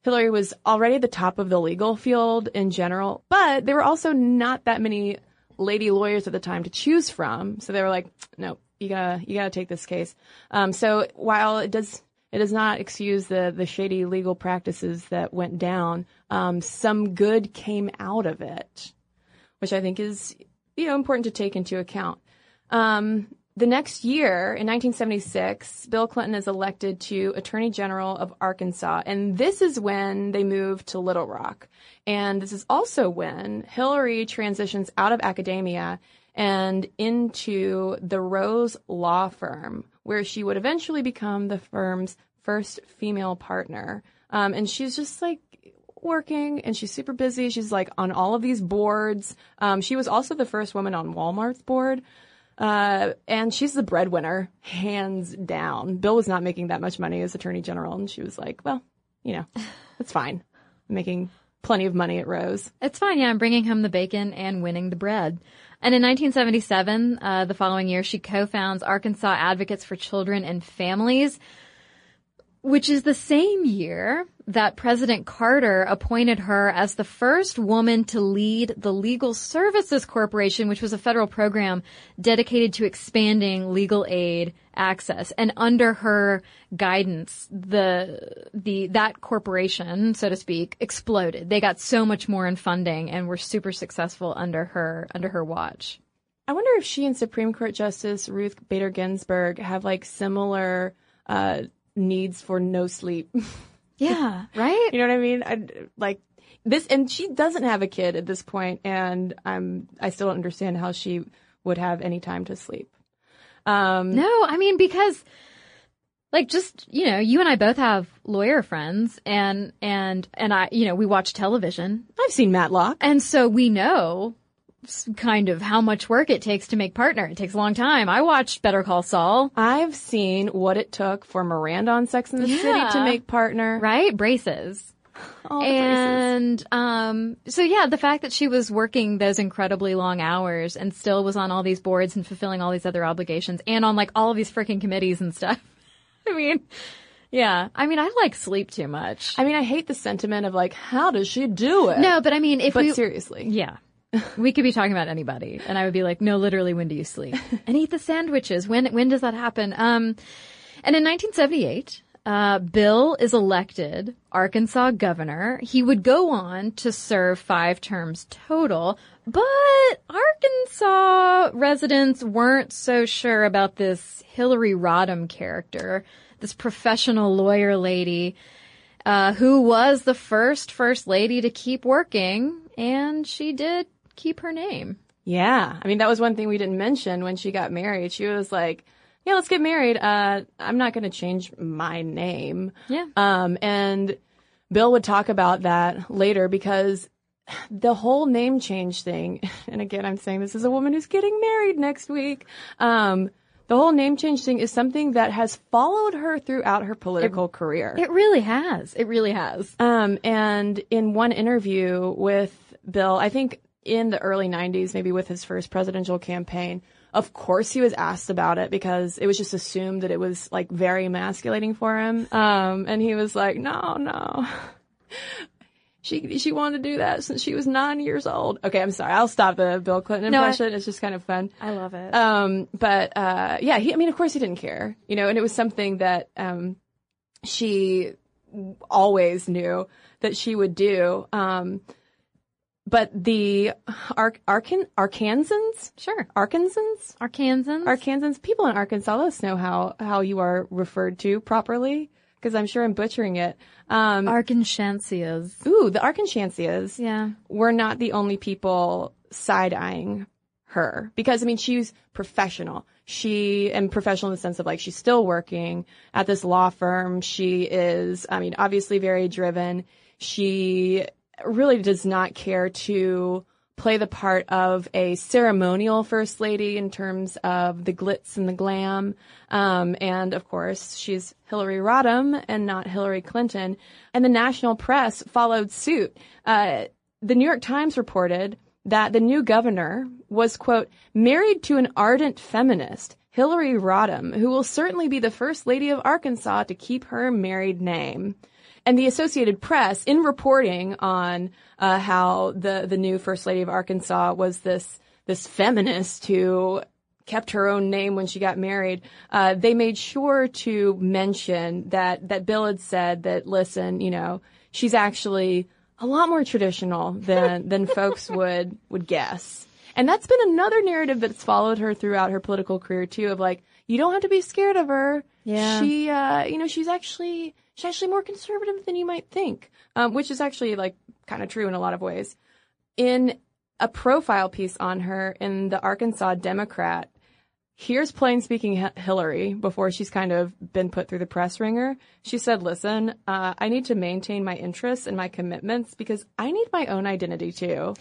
Speaker 6: Hillary was already at the top of the legal field in general, but there were also not that many lady lawyers at the time to choose from. So they were like, no, you gotta, you gotta take this case. Um, so while it does, it does not excuse the, the shady legal practices that went down. Um, some good came out of it, which I think is, you know, important to take into account. Um, the next year, in 1976, Bill Clinton is elected to Attorney General of Arkansas, and this is when they move to Little Rock. And this is also when Hillary transitions out of academia and into the Rose Law Firm, where she would eventually become the firm's first female partner. Um, and she's just like working and she's super busy. She's like on all of these boards. Um, she was also the first woman on Walmart's board. Uh, and she's the breadwinner, hands down. Bill was not making that much money as attorney general, and she was like, well, you know, it's fine. I'm making plenty of money at Rose.
Speaker 7: It's fine, yeah. I'm bringing home the bacon and winning the bread. And in 1977, uh, the following year, she co-founds Arkansas Advocates for Children and Families, which is the same year that President Carter appointed her as the first woman to lead the Legal Services Corporation, which was a federal program dedicated to expanding legal aid access. And under her guidance, the, the, that corporation, so to speak, exploded. They got so much more in funding and were super successful under her, under her watch.
Speaker 6: I wonder if she and Supreme Court Justice Ruth Bader Ginsburg have like similar, uh, needs for no sleep.
Speaker 7: Yeah, right?
Speaker 6: you know what I mean? I, like this, and she doesn't have a kid at this point, and I'm, I still don't understand how she would have any time to sleep. Um,
Speaker 7: no, I mean, because like just, you know, you and I both have lawyer friends and, and, and I, you know, we watch television.
Speaker 6: I've seen Matlock.
Speaker 7: And so we know kind of how much work it takes to make partner. It takes a long time. I watched Better Call Saul.
Speaker 6: I've seen what it took for Miranda on Sex in the
Speaker 7: Yeah.
Speaker 6: City to make partner.
Speaker 7: Right? Braces.
Speaker 6: All
Speaker 7: and um, so yeah, the fact that she was working those incredibly long hours and still was on all these boards and fulfilling all these other obligations and on like all of these freaking committees and stuff. I mean, yeah. I mean, I like sleep too much.
Speaker 6: I mean, I hate the sentiment of like, how does she do it?
Speaker 7: no, but I mean, if
Speaker 6: but
Speaker 7: we
Speaker 6: seriously,
Speaker 7: Yeah. We could be talking about anybody, and I would be like, "No, literally, when do you sleep?" and eat the sandwiches. When when does that happen? Um, and in 1978, uh, Bill is elected Arkansas governor. He would go on to serve five terms total, but Arkansas residents weren't so sure about this Hillary Rodham character, this professional lawyer lady uh, who was the first first lady to keep working, and she did keep her name.
Speaker 6: Yeah. I mean, that was one thing we didn't mention when she got married. She was like, yeah, let's get married. Uh, I'm not going to change my name.
Speaker 7: Yeah.
Speaker 6: Um, and Bill would talk about that later because the whole name change thing, and again, I'm saying this is a woman who's getting married next week. Um, the whole name change thing is something that has followed her throughout her political career.
Speaker 7: It really has. It really has.
Speaker 6: Um, and in one interview with Bill, I think in the early 90s, maybe with his first presidential campaign, of course he was asked about it because it was just assumed that it was like very emasculating for him. Um, and he was like, no, no. She, she wanted to do that since she was nine years old. Okay, I'm sorry. I'll stop the Bill Clinton
Speaker 7: No, I-
Speaker 6: impression. it's just kind of fun.
Speaker 7: I love it.
Speaker 6: Um, but uh, yeah, he, I mean, of course, he didn't care, you know, and it was something that um, she always knew that she would do. Um, but the Ar- Arkan- Arkansans,
Speaker 7: sure.
Speaker 6: Arkansans,
Speaker 7: Arkansans.
Speaker 6: Arkansans, people in Arkansas, let us know how how you are referred to properly, because I'm sure I'm butchering it. Um, ooh, the Arkansasias
Speaker 7: Yeah.
Speaker 6: we're not the only people side eyeing her because I mean she's professional. She and professional in the sense of like she's still working at this law firm. She is, I mean, obviously very driven. She really does not care to play the part of a ceremonial first lady in terms of the glitz and the glam. Um, and of course, she's Hillary Rodham and not Hillary Clinton. And the national press followed suit. Uh, the New York Times reported that the new governor was, quote, married to an ardent feminist, Hillary Rodham, who will certainly be the first lady of Arkansas to keep her married name. And the Associated Press, in reporting on uh, how the the new First Lady of Arkansas was this this feminist who kept her own name when she got married, uh, they made sure to mention that that Bill had said that listen, you know, she's actually a lot more traditional than than folks would would guess. And that's been another narrative that's followed her throughout her political career too of like you don't have to be scared of her.
Speaker 7: Yeah.
Speaker 6: She uh you know she's actually she's actually more conservative than you might think. Um which is actually like kind of true in a lot of ways. In a profile piece on her in the Arkansas Democrat, here's plain speaking Hillary before she's kind of been put through the press ringer. She said, listen, uh, I need to maintain my interests and my commitments because I need my own identity too.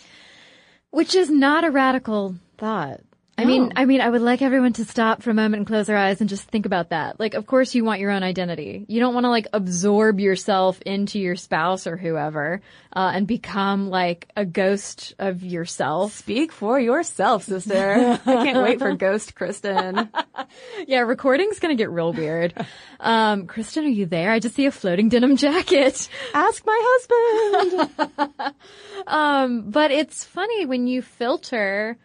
Speaker 7: Which is not a radical thought. I mean, I mean, I would like everyone to stop for a moment and close their eyes and just think about that. Like, of course you want your own identity. You don't want to like absorb yourself into your spouse or whoever, uh, and become like a ghost of yourself.
Speaker 6: Speak for yourself, sister. I can't wait for Ghost Cristen.
Speaker 7: Yeah, recording's gonna get real weird. Um, Cristen, are you there? I just see a floating denim jacket.
Speaker 6: Ask my husband.
Speaker 7: Um, but it's funny when you filter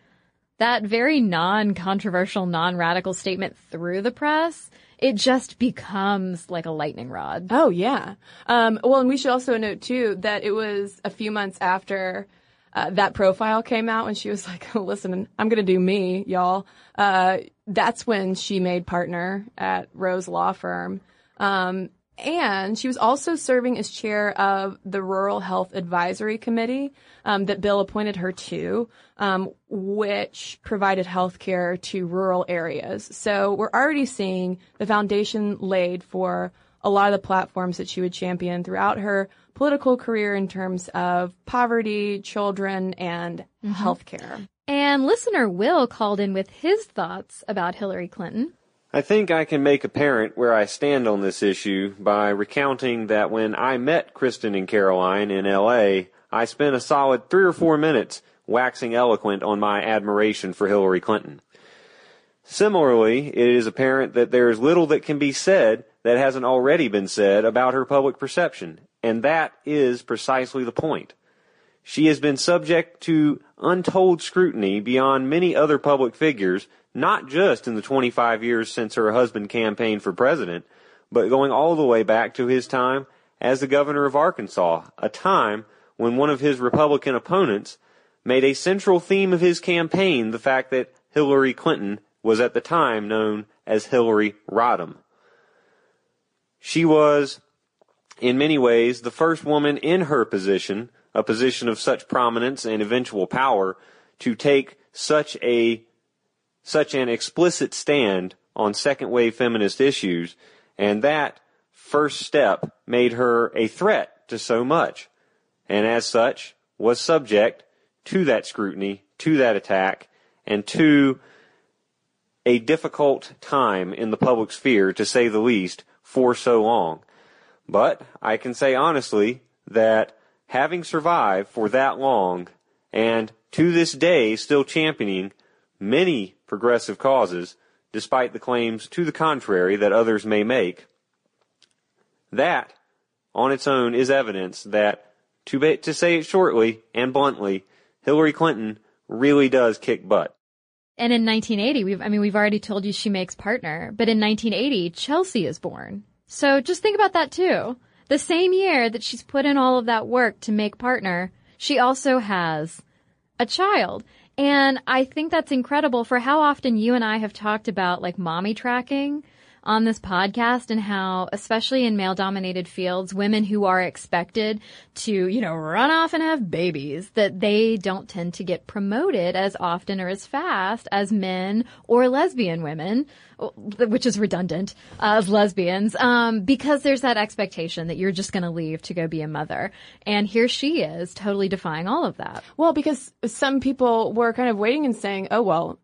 Speaker 7: that very non-controversial, non-radical statement through the press, it just becomes like a lightning rod.
Speaker 6: Oh yeah. Um, well, and we should also note too that it was a few months after uh, that profile came out when she was like, "Listen, I'm gonna do me, y'all." Uh, that's when she made partner at Rose Law Firm. Um, and she was also serving as chair of the Rural Health Advisory Committee um, that Bill appointed her to, um, which provided health care to rural areas. So we're already seeing the foundation laid for a lot of the platforms that she would champion throughout her political career in terms of poverty, children, and health care.
Speaker 7: And listener Will called in with his thoughts about Hillary Clinton.
Speaker 9: I think I can make apparent where I stand on this issue by recounting that when I met Cristen and Caroline in LA, I spent a solid three or four minutes waxing eloquent on my admiration for Hillary Clinton. Similarly, it is apparent that there is little that can be said that hasn't already been said about her public perception, and that is precisely the point. She has been subject to untold scrutiny beyond many other public figures not just in the 25 years since her husband campaigned for president, but going all the way back to his time as the governor of Arkansas, a time when one of his Republican opponents made a central theme of his campaign the fact that Hillary Clinton was at the time known as Hillary Rodham. She was, in many ways, the first woman in her position, a position of such prominence and eventual power, to take such a such an explicit stand on second wave feminist issues, and that first step made her a threat to so much, and as such was subject to that scrutiny, to that attack, and to a difficult time in the public sphere, to say the least, for so long. But I can say honestly that having survived for that long and to this day still championing many progressive causes, despite the claims to the contrary that others may make, that on its own is evidence that, to, be, to say it shortly and bluntly, Hillary Clinton really does kick butt.
Speaker 7: And in 1980, we've, I mean, we've already told you she makes partner, but in 1980, Chelsea is born. So just think about that too. The same year that she's put in all of that work to make partner, she also has a child. And I think that's incredible for how often you and I have talked about like mommy tracking on this podcast and how, especially in male dominated fields, women who are expected to, you know, run off and have babies, that they don't tend to get promoted as often or as fast as men or lesbian women, which is redundant, uh, as lesbians, um, because there's that expectation that you're just going to leave to go be a mother. And here she is totally defying all of that.
Speaker 6: Well, because some people were kind of waiting and saying, oh, well,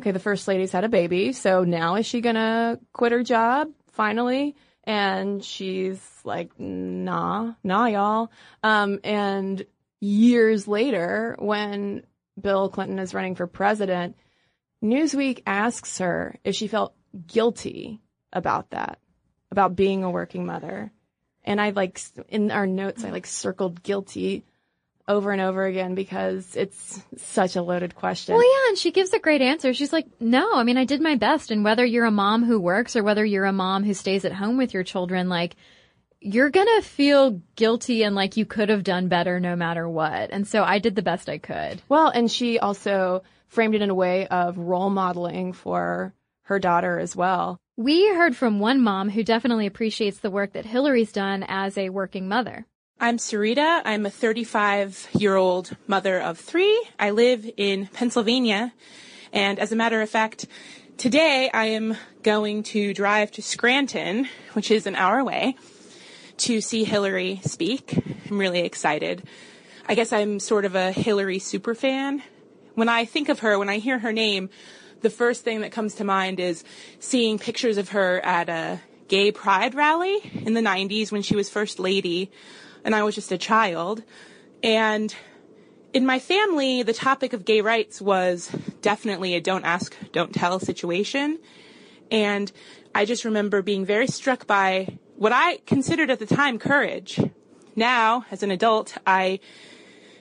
Speaker 6: okay, the first lady's had a baby, so now is she gonna quit her job finally? And she's like, nah, nah, y'all. Um, and years later, when Bill Clinton is running for president, Newsweek asks her if she felt guilty about that, about being a working mother. And I like, in our notes, I like circled guilty over and over again because it's such a loaded question.
Speaker 7: Well, yeah, and she gives a great answer. She's like, no, I mean, I did my best. And whether you're a mom who works or whether you're a mom who stays at home with your children, like, you're gonna feel guilty and like you could have done better no matter what. And so I did the best I could.
Speaker 6: Well, and she also framed it in a way of role modeling for her daughter as well.
Speaker 7: We heard from one mom who definitely appreciates the work that Hillary's done as a working mother.
Speaker 10: I'm Sarita. I'm a 35 year old mother of three. I live in Pennsylvania. And as a matter of fact, today I am going to drive to Scranton, which is an hour away, to see Hillary speak. I'm really excited. I guess I'm sort of a Hillary super fan. When I think of her, when I hear her name, the first thing that comes to mind is seeing pictures of her at a gay pride rally in the 90s when she was first lady and I was just a child. And in my family, the topic of gay rights was definitely a don't ask, don't tell situation. And I just remember being very struck by what I considered at the time courage. Now, as an adult, I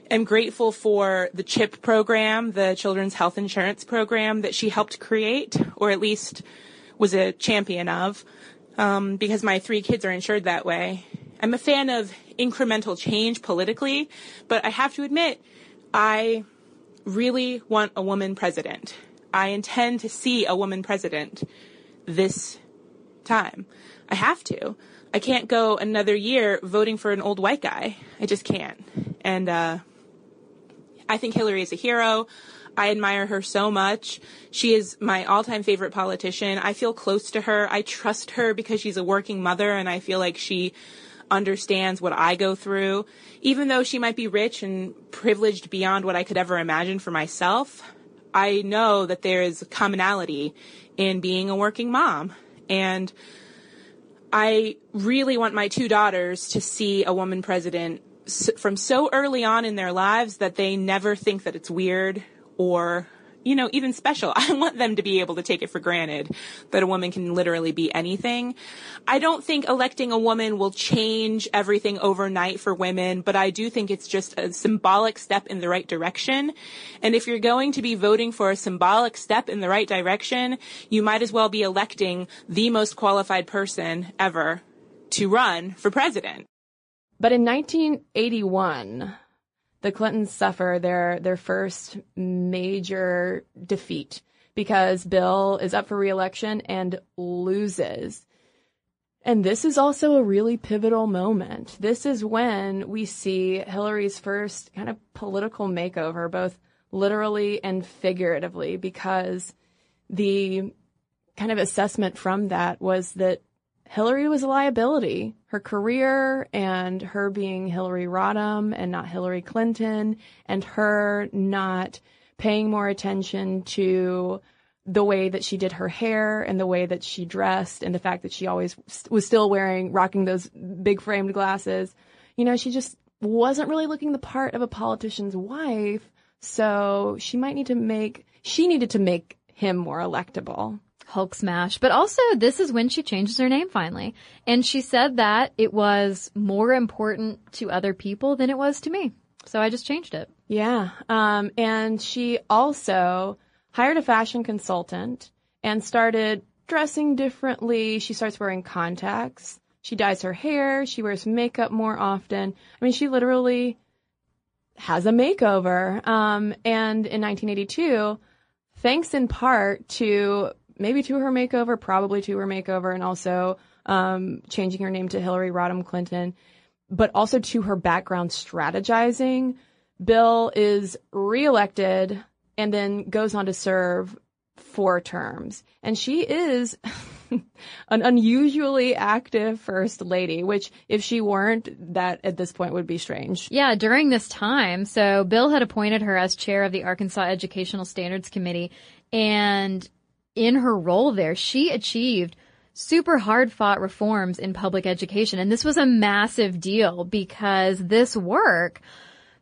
Speaker 10: am grateful for the CHIP program, the Children's Health Insurance Program that she helped create, or at least was a champion of, um, because my three kids are insured that way. I'm a fan of incremental change politically, but I have to admit, I really want a woman president. I intend to see a woman president this time. I have to. I can't go another year voting for an old white guy. I just can't. And uh, I think Hillary is a hero. I admire her so much. She is my all-time favorite politician. I feel close to her. I trust her because she's a working mother and I feel like she understands what I go through. Even though she might be rich and privileged beyond what I could ever imagine for myself, I know that there is commonality in being a working mom. And I really want my two daughters to see a woman president from so early on in their lives that they never think that it's weird or you know, even special. I want them to be able to take it for granted that a woman can literally be anything. I don't think electing a woman will change everything overnight for women, but I do think it's just a symbolic step in the right direction. And if you're going to be voting for a symbolic step in the right direction, you might as well be electing the most qualified person ever to run for president.
Speaker 6: But in 1981, the Clintons suffer their their first major defeat because Bill is up for reelection and loses. And this is also a really pivotal moment. This is when we see Hillary's first kind of political makeover, both literally and figuratively, because the kind of assessment from that was that Hillary was a liability. Her career and her being Hillary Rodham and not Hillary Clinton and her not paying more attention to the way that she did her hair and the way that she dressed and the fact that she always was still wearing, rocking those big framed glasses. You know, she just wasn't really looking the part of a politician's wife. So she might need to make, she needed to make him more electable.
Speaker 7: Hulk smash. But also, this is when she changes her name finally. And she said that it was more important to other people than it was to me. So I just changed it.
Speaker 6: Yeah. Um, and she also hired a fashion consultant and started dressing differently. She starts wearing contacts. She dyes her hair. She wears makeup more often. I mean, she literally has a makeover. Um, and in 1982, thanks in part to maybe to her makeover, probably to her makeover, and also um, changing her name to Hillary Rodham Clinton, but also to her background strategizing. Bill is reelected and then goes on to serve four terms. And she is an unusually active first lady, which if she weren't, that at this point would be strange.
Speaker 7: Yeah, during this time, so Bill had appointed her as chair of the Arkansas Educational Standards Committee and in her role there, she achieved super hard fought reforms in public education. And this was a massive deal because this work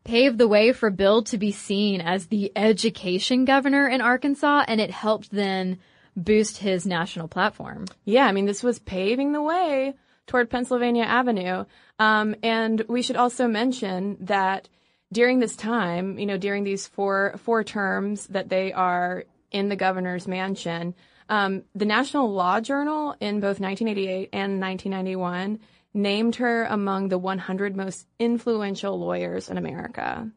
Speaker 7: paved the way for Bill to be seen as the education governor in Arkansas and it helped then boost his national platform.
Speaker 6: Yeah, I mean, this was paving the way toward Pennsylvania Avenue. Um, and we should also mention that during this time, you know, during these four, four terms that they are in the governor's mansion, um, the National Law Journal in both 1988 and 1991 named her among the 100 most influential lawyers in America.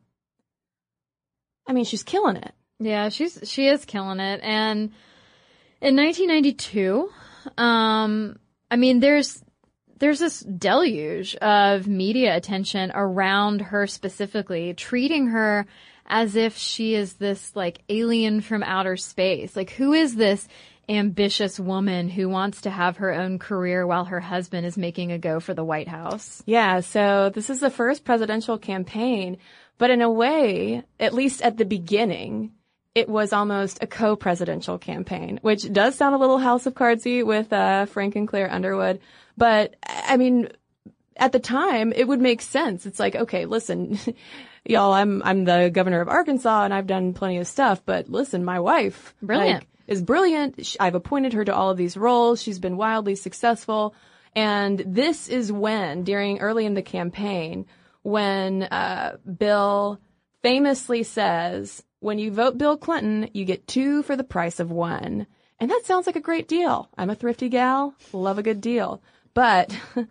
Speaker 6: I mean, she's killing it.
Speaker 7: Yeah, she's she is killing it. And in 1992, um, I mean, there's there's this deluge of media attention around her specifically, treating her as if she is this like alien from outer space. Like, who is this ambitious woman who wants to have her own career while her husband is making a go for the White House?
Speaker 6: Yeah, so this is the first presidential campaign, but in a way, at least at the beginning, it was almost a co-presidential campaign, which does sound a little House of Cardsy with uh, Frank and Claire Underwood. But I mean, at the time, it would make sense. It's like, okay, listen, y'all, I'm I'm the governor of Arkansas and I've done plenty of stuff, but listen, my wife,
Speaker 7: brilliant,
Speaker 6: like, is brilliant. I've appointed her to all of these roles. She's been wildly successful, and this is when, during early in the campaign, when uh, Bill famously says, "When you vote Bill Clinton, you get two for the price of one." And that sounds like a great deal. I'm a thrifty gal, love a good deal. But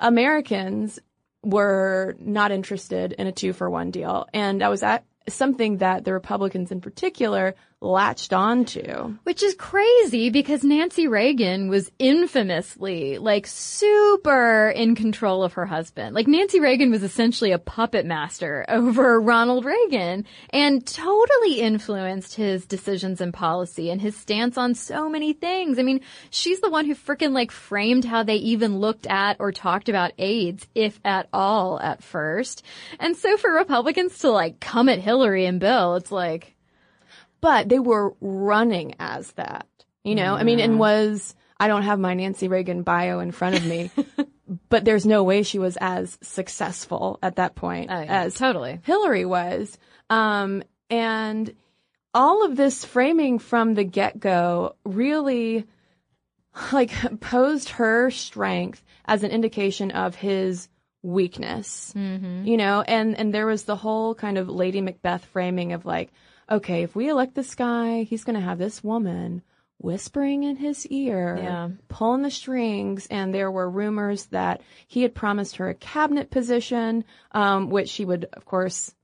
Speaker 6: Americans were not interested in a two for one deal. And that was something that the Republicans in particular latched onto.
Speaker 7: Which is crazy because Nancy Reagan was infamously like super in control of her husband. Like Nancy Reagan was essentially a puppet master over Ronald Reagan and totally influenced his decisions and policy and his stance on so many things. I mean, she's the one who freaking like framed how they even looked at or talked about AIDS, if at all at first. And so for Republicans to like come at Hillary and Bill, it's like,
Speaker 6: but they were running as that, you know, I mean, and was, I don't have my Nancy Reagan bio in front of me, but there's no way she was as successful at that point
Speaker 7: Oh, yeah,
Speaker 6: as
Speaker 7: totally.
Speaker 6: Hillary was. Um, and all of this framing from the get go really like posed her strength as an indication of his weakness. Mm-hmm. You know, and and there was the whole kind of Lady Macbeth framing of like, okay, if we elect this guy, he's going to have this woman whispering in his ear,
Speaker 7: Yeah.
Speaker 6: pulling the strings, and there were rumors that he had promised her a cabinet position, um, which she would, of course,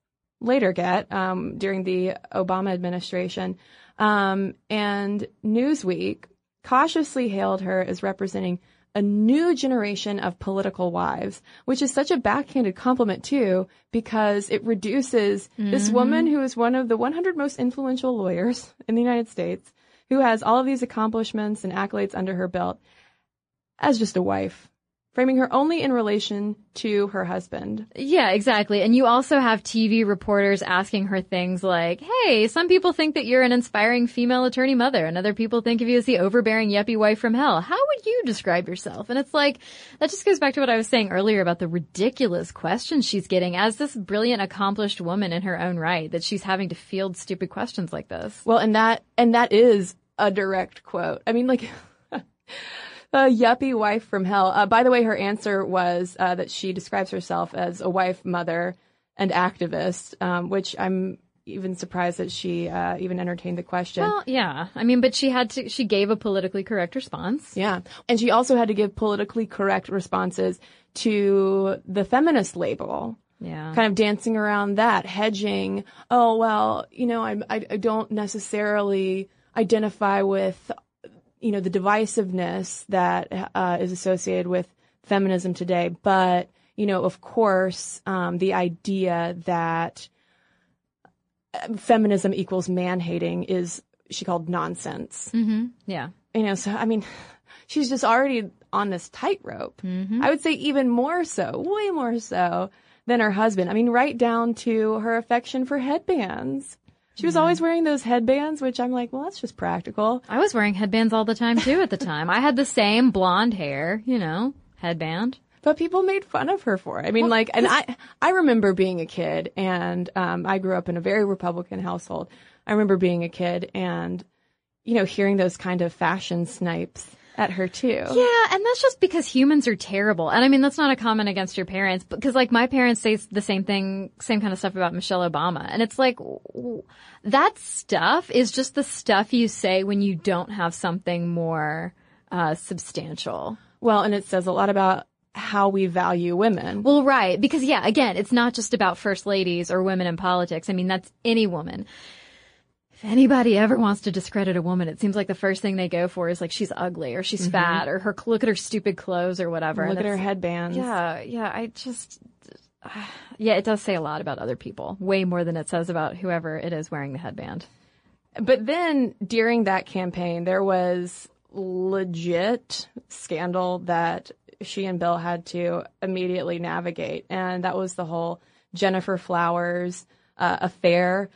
Speaker 6: later get um, during the Obama administration. Um, and Newsweek cautiously hailed her as representing a new generation of political wives, which is such a backhanded compliment too, because it reduces this mm-hmm. woman who is one of the 100 most influential lawyers in the United States, who has all of these accomplishments and accolades under her belt, as just a wife, framing her only in relation to her husband.
Speaker 7: Yeah, exactly. And you also have TV reporters asking her things like, hey, some people think that you're an inspiring female attorney mother, and other people think of you as the overbearing yuppie wife from hell. How would you describe yourself? And it's like, that just goes back to what I was saying earlier about the ridiculous questions she's getting as this brilliant, accomplished woman in her own right, that she's having to field stupid questions like this.
Speaker 6: Well, and that and that is a direct quote. I mean, like a yuppie wife from hell. Uh, by the way, her answer was uh, that she describes herself as a wife, mother, and activist, um, which I'm even surprised that she uh, even entertained the question.
Speaker 7: Well, yeah. I mean, but she had to, she gave a politically correct response.
Speaker 6: Yeah. And she also had to give politically correct responses to the feminist label.
Speaker 7: Yeah.
Speaker 6: Kind of dancing around that, hedging. Oh, well, you know, I, I, I don't necessarily identify with, you know, the divisiveness that uh, is associated with feminism today. But, you know, of course, um, the idea that uh, feminism equals man hating is, she called nonsense
Speaker 7: Mm-hmm. Yeah.
Speaker 6: you know, so I mean, she's just already on this tightrope.
Speaker 7: Mm-hmm.
Speaker 6: I would say even more so, way more so than her husband. I mean, right down to her affection for headbands. She was always wearing those headbands, which I'm like, well, that's just practical.
Speaker 7: I was wearing headbands all the time too at the time. I had the same blonde hair, you know, headband.
Speaker 6: But people made fun of her for it. I mean, like, and I, I remember being a kid and, um, I grew up in a very Republican household. I remember being a kid and, you know, hearing those kind of fashion snipes at her too.
Speaker 7: Yeah, and that's just because humans are terrible. And I mean, that's not a comment against your parents, because like my parents say the same thing, same kind of stuff about Michelle Obama. And it's like, that stuff is just the stuff you say when you don't have something more, uh, substantial.
Speaker 6: Well, and it says a lot about how we value women.
Speaker 7: Well, right. Because yeah, again, it's not just about first ladies or women in politics. I mean, that's any woman. If anybody ever wants to discredit a woman, it seems like the first thing they go for is like she's ugly or she's fat or her look at her stupid clothes or whatever.
Speaker 6: Look at her headbands.
Speaker 7: Yeah, yeah. I just, yeah, it does say a lot about other people, way more than it says about whoever it is wearing the headband.
Speaker 6: But then during that campaign, there was legit scandal that she and Bill had to immediately navigate. And that was the whole Gennifer Flowers uh, affair.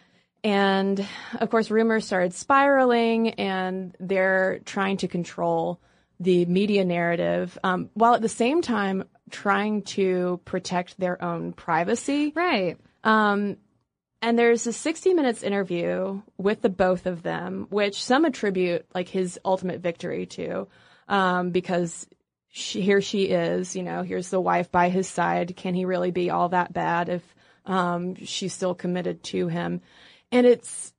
Speaker 6: And of course, rumors started spiraling and they're trying to control the media narrative um, while at the same time trying to protect their own privacy.
Speaker 7: Right.
Speaker 6: Um, and there's a 60 minutes interview with the both of them, which some attribute like his ultimate victory to, um, because she, here she is, you know, here's the wife by his side. Can he really be all that bad if um, she's still committed to him? And it's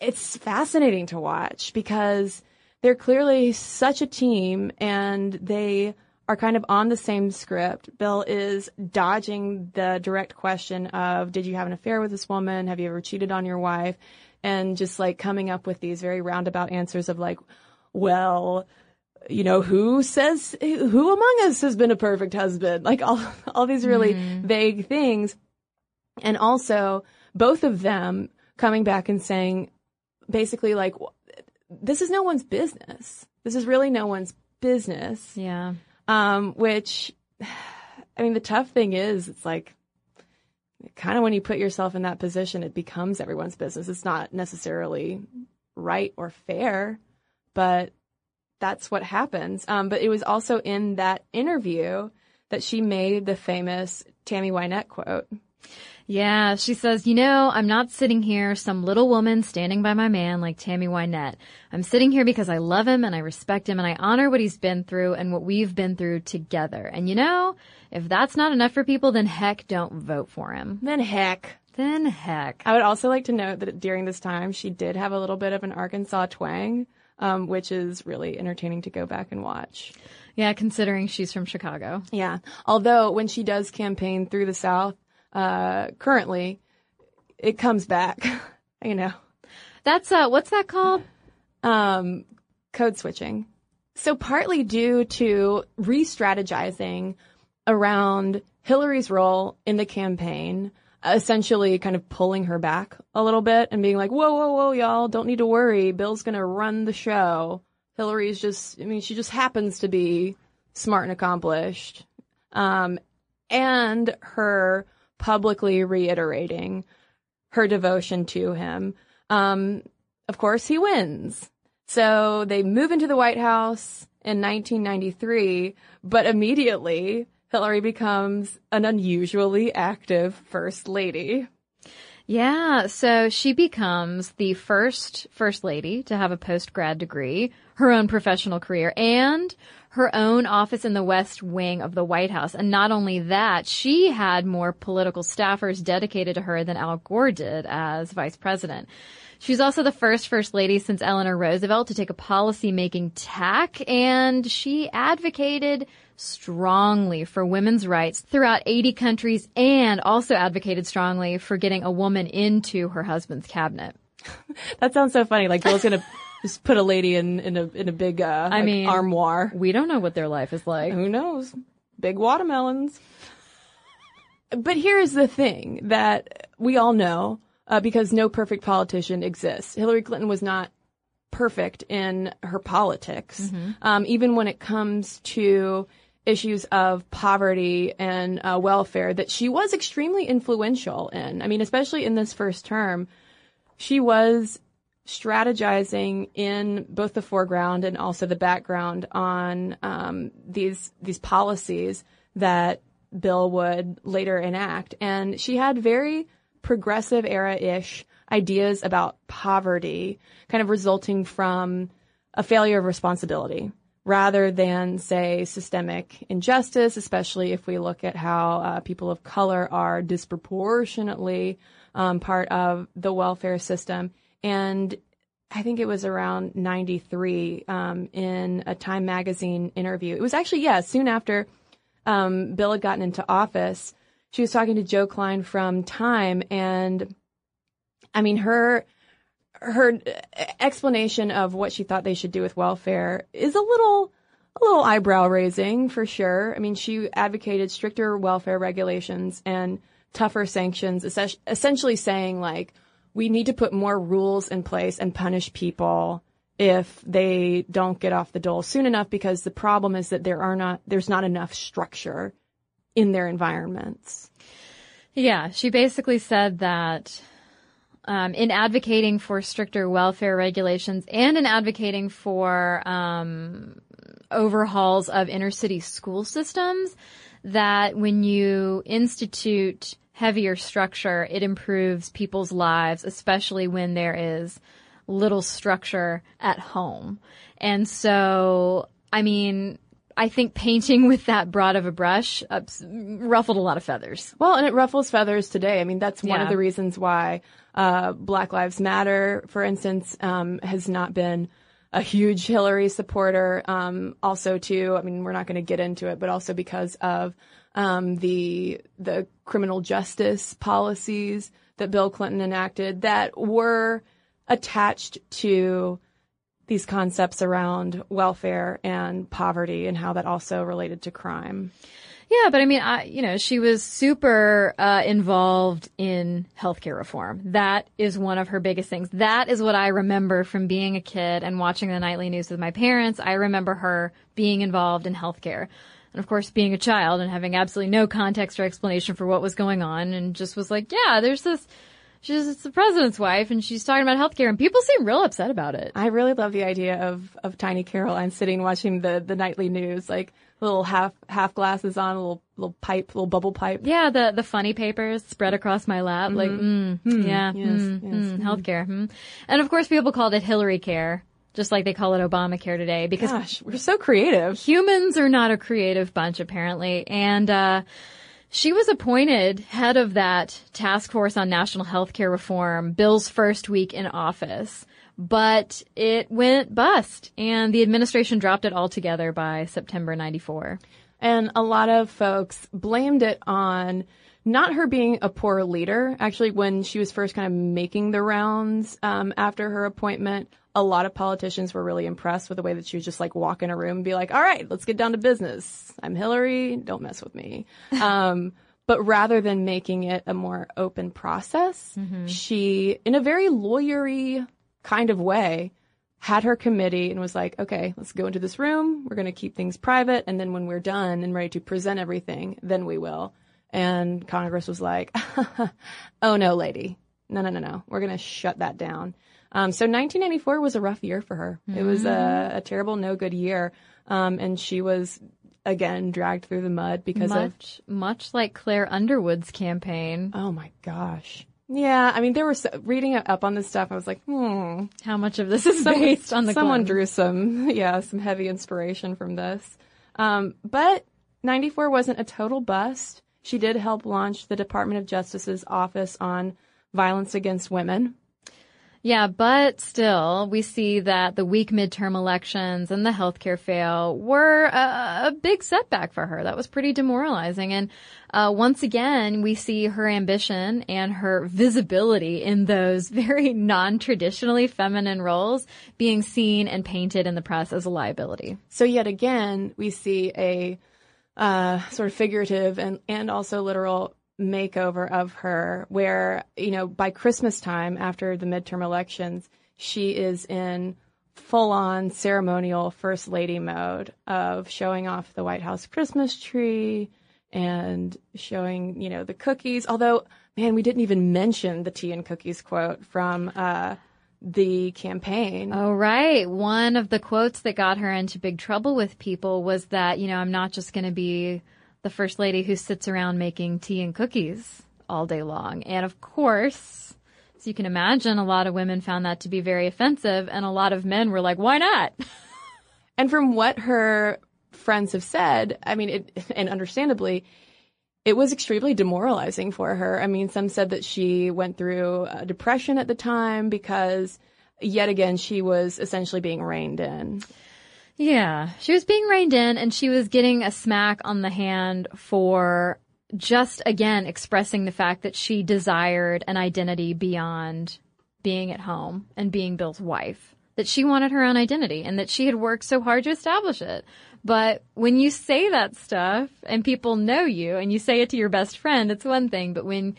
Speaker 6: it's fascinating to watch because they're clearly such a team and they are kind of on the same script. Bill is dodging the direct question of, did you have an affair with this woman? Have you ever cheated on your wife? And just like coming up with these very roundabout answers of like, well, you know, who says, who among us has been a perfect husband? Like all, all these really mm-hmm. vague things. And also both of them coming back and saying, basically like, this is no one's business. This is really no one's business.
Speaker 7: Yeah.
Speaker 6: Um, which, I mean, the tough thing is, it's like, kind of when you put yourself in that position, it becomes everyone's business. It's not necessarily right or fair, but that's what happens. Um, but it was also in that interview that she made the famous Tammy Wynette quote.
Speaker 7: Yeah, she says, you know, I'm not sitting here, some little woman standing by my man like Tammy Wynette. I'm sitting here because I love him and I respect him and I honor what he's been through and what we've been through together. And you know, if that's not enough for people, then heck, don't vote for him.
Speaker 6: Then heck.
Speaker 7: Then heck.
Speaker 6: I would also like to note that during this time, she did have a little bit of an Arkansas twang, um, which is really entertaining to go back and watch.
Speaker 7: Yeah, considering she's from Chicago.
Speaker 6: Yeah. Although when she does campaign through the South, uh, currently, it comes back, you know.
Speaker 7: That's, uh, what's that called?
Speaker 6: Um, code switching. So partly due to re-strategizing around Hillary's role in the campaign, essentially kind of pulling her back a little bit and being like, whoa, whoa, whoa, y'all, don't need to worry. Bill's going to run the show. Hillary's just, I mean, she just happens to be smart and accomplished. Um, and her publicly reiterating her devotion to him. Um, of course, he wins. So they move into the White House in 1993, but immediately Hillary becomes an unusually active first lady.
Speaker 7: Yeah, so she becomes the first first lady to have a post grad degree, her own professional career, and her own office in the West Wing of the White House. And not only that, she had more political staffers dedicated to her than Al Gore did as vice president. She's also the first first lady since Eleanor Roosevelt to take a policy making tack and she advocated strongly for women's rights throughout 80 countries and also advocated strongly for getting a woman into her husband's cabinet.
Speaker 6: that sounds so funny. Like Bill's gonna just put a lady in in a in a big uh,
Speaker 7: I
Speaker 6: like,
Speaker 7: mean,
Speaker 6: armoire.
Speaker 7: We don't know what their life is like.
Speaker 6: Who knows? Big watermelons. But here's the thing that we all know uh, because no perfect politician exists. Hillary Clinton was not perfect in her politics,
Speaker 7: Mm-hmm.
Speaker 6: um, even when it comes to issues of poverty and uh, welfare that she was extremely influential in. I mean, especially in this first term, she was strategizing in both the foreground and also the background on um, these these policies that Bill would later enact, and she had very progressive era ish ideas about poverty, kind of resulting from a failure of responsibility rather than say systemic injustice, especially if we look at how uh, people of color are disproportionately um, part of the welfare system. And I think it was around 93 um, in a Time magazine interview. It was actually, yeah, soon after um, Bill had gotten into office. She was talking to Joe Klein from Time, and I mean, her her explanation of what she thought they should do with welfare is a little a little eyebrow raising for sure. I mean, she advocated stricter welfare regulations and tougher sanctions, essen- essentially saying like we need to put more rules in place and punish people if they don't get off the dole soon enough because the problem is that there are not there's not enough structure in their environments.
Speaker 7: Yeah, she basically said that um, in advocating for stricter welfare regulations and in advocating for um, overhauls of inner city school systems, that when you institute heavier structure, it improves people's lives, especially when there is little structure at home. And so, I mean, I think painting with that broad of a brush ups, ruffled a lot of feathers.
Speaker 6: Well, and it ruffles feathers today. I mean, that's one of the reasons why uh, Black Lives Matter, for instance, um, has not been a huge Hillary supporter. Um, also, too, I mean, we're not going to get into it, but also because of um, the the criminal justice policies that Bill Clinton enacted that were attached to these concepts around welfare and poverty and how that also related to crime.
Speaker 7: Yeah, but I mean, I, you know, she was super uh, involved in healthcare reform. That is one of her biggest things. That is what I remember from being a kid and watching the nightly news with my parents. I remember her being involved in healthcare. And of course, being a child and having absolutely no context or explanation for what was going on and just was like, yeah, there's this, she's it's the president's wife and she's talking about healthcare and people seem real upset about it.
Speaker 6: I really love the idea of, of tiny Caroline sitting watching the, the nightly news, like little half, half glasses on, a little, little pipe, little bubble pipe.
Speaker 7: Yeah, the, the funny papers spread across my lap, like, mm, yeah,
Speaker 6: Yes,
Speaker 7: mm,
Speaker 6: yes,
Speaker 7: mm, healthcare. Mm. And of course, people called it Hillary care, just like they call it Obamacare today, because
Speaker 6: Gosh, we're so creative.
Speaker 7: humans are not a creative bunch apparently and uh she was appointed head of that task force on national health care reform bill's first week in office but it went bust and the administration dropped it altogether by september 94
Speaker 6: And a lot of folks blamed it on not her being a poor leader. Actually, when she was first kind of making the rounds um, after her appointment, a lot of politicians were really impressed with the way that she was just like walk in a room and be like, all right, let's get down to business. I'm Hillary. Don't mess with me. um, but rather than making it a more open process, she, in a very lawyery kind of way, had her committee and was like, okay, let's go into this room. We're going to keep things private. And then when we're done and ready to present everything, then we will. And Congress was like, oh no, lady. No, no, no, no. We're going to shut that down. Um, so 1994 was a rough year for her. It was a, a terrible, no good year. Um, and she was again dragged through the mud because of
Speaker 7: much much like claire underwood's campaign
Speaker 6: Oh my gosh. Yeah, I mean, there was reading up on this stuff. I was like, hmm.
Speaker 7: how much of this is
Speaker 6: Some-
Speaker 7: based on the
Speaker 6: someone drew some, yeah, some heavy inspiration from this. Um, but 94 wasn't a total bust. She did help launch the Department of Justice's Office on Violence Against Women.
Speaker 7: Yeah, but still, we see that the weak midterm elections and the healthcare fail were a, a big setback for her. That was pretty demoralizing. And uh, once again, we see her ambition and her visibility in those very non-traditionally feminine roles being seen and painted in the press as a liability.
Speaker 6: So yet again, we see a uh, sort of figurative and, and also literal makeover of her where, you know, by Christmas time after the midterm elections, she is in full on ceremonial first lady mode of showing off the White House Christmas tree and showing, you know, the cookies. Although, man, we didn't even mention the tea and cookies quote from, uh, the campaign.
Speaker 7: Oh, right. One of the quotes that got her into big trouble with people was that, you know, I'm not just going to be the first lady who sits around making tea and cookies all day long. And of course, as you can imagine, a lot of women found that to be very offensive, and a lot of men were like, why not?
Speaker 6: And from what her friends have said, I mean, it, and understandably, it was extremely demoralizing for her. I mean, some said that she went through uh, depression at the time because yet again, she was essentially being reined in.
Speaker 7: Yeah, she was being reined in and she was getting a smack on the hand for just again expressing the fact that she desired an identity beyond being at home and being Bill's wife. That she wanted her own identity and that she had worked so hard to establish it. But when you say that stuff and people know you and you say it to your best friend, it's one thing. But when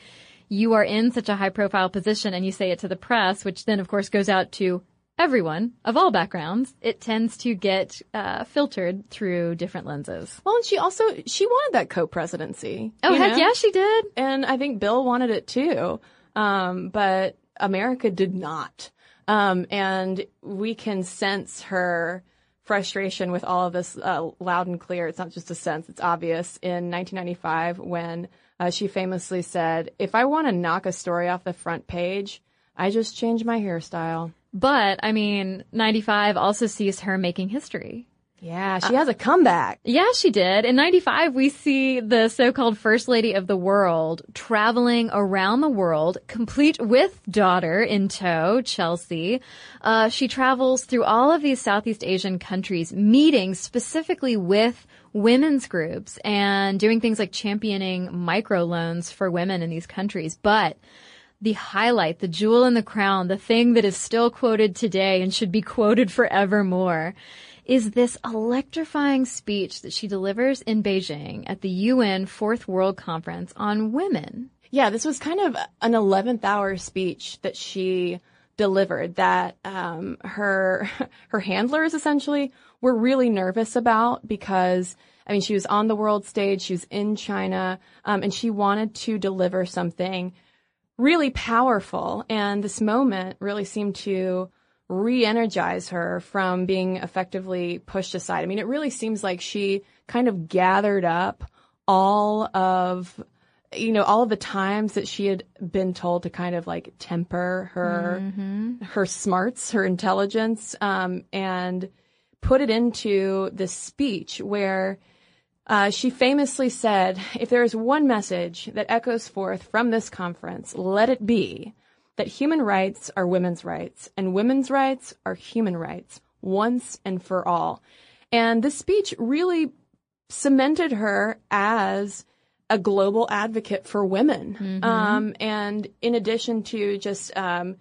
Speaker 7: you are in such a high profile position and you say it to the press, which then of course goes out to everyone of all backgrounds, it tends to get uh, filtered through different lenses.
Speaker 6: Well, and she also, she wanted that co-presidency.
Speaker 7: Oh, heck
Speaker 6: no?
Speaker 7: yeah, she did.
Speaker 6: And I think Bill wanted it too. Um, but America did not. Um, and we can sense her frustration with all of this uh, loud and clear. It's not just a sense, it's obvious. In 1995, when uh, she famously said, If I want to knock a story off the front page, I just change my hairstyle.
Speaker 7: But, I mean, 95 also sees her making history.
Speaker 6: Yeah, she has a comeback.
Speaker 7: Yeah, she did. In 95, we see the so-called First Lady of the World traveling around the world, complete with daughter in tow, Chelsea. Uh, she travels through all of these Southeast Asian countries, meeting specifically with women's groups and doing things like championing microloans for women in these countries. But the highlight, the jewel in the crown, the thing that is still quoted today and should be quoted forevermore is this electrifying speech that she delivers in Beijing at the UN Fourth World Conference on Women.
Speaker 6: Yeah, this was kind of an 11th hour speech that she delivered that um, her her handlers essentially were really nervous about because I mean, she was on the world stage, she was in China, um, and she wanted to deliver something really powerful. And this moment really seemed to re-energize her from being effectively pushed aside. I mean, it really seems like she kind of gathered up all of you know all of the times that she had been told to kind of like temper her
Speaker 7: Mm-hmm.
Speaker 6: her smarts her intelligence um, and put it into this speech where uh, she famously said if there is one message that echoes forth from this conference let it be that human rights are women's rights and women's rights are human rights once and for all and this speech really cemented her as a global advocate for women. Um, and in addition to just um,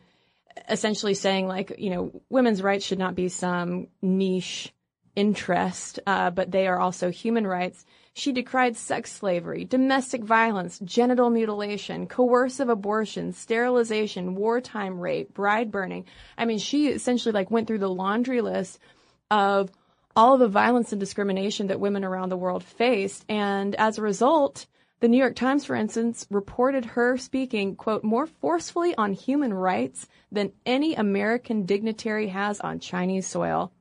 Speaker 6: essentially saying, like, you know, women's rights should not be some niche interest, uh, but they are also human rights. She decried sex slavery, domestic violence, genital mutilation, coercive abortion, sterilization, wartime rape, bride burning. I mean, she essentially like went through the laundry list of all of the violence and discrimination that women around the world faced. And as a result, the New York Times, for instance, reported her speaking, quote, more forcefully on human rights than any American dignitary has on Chinese soil,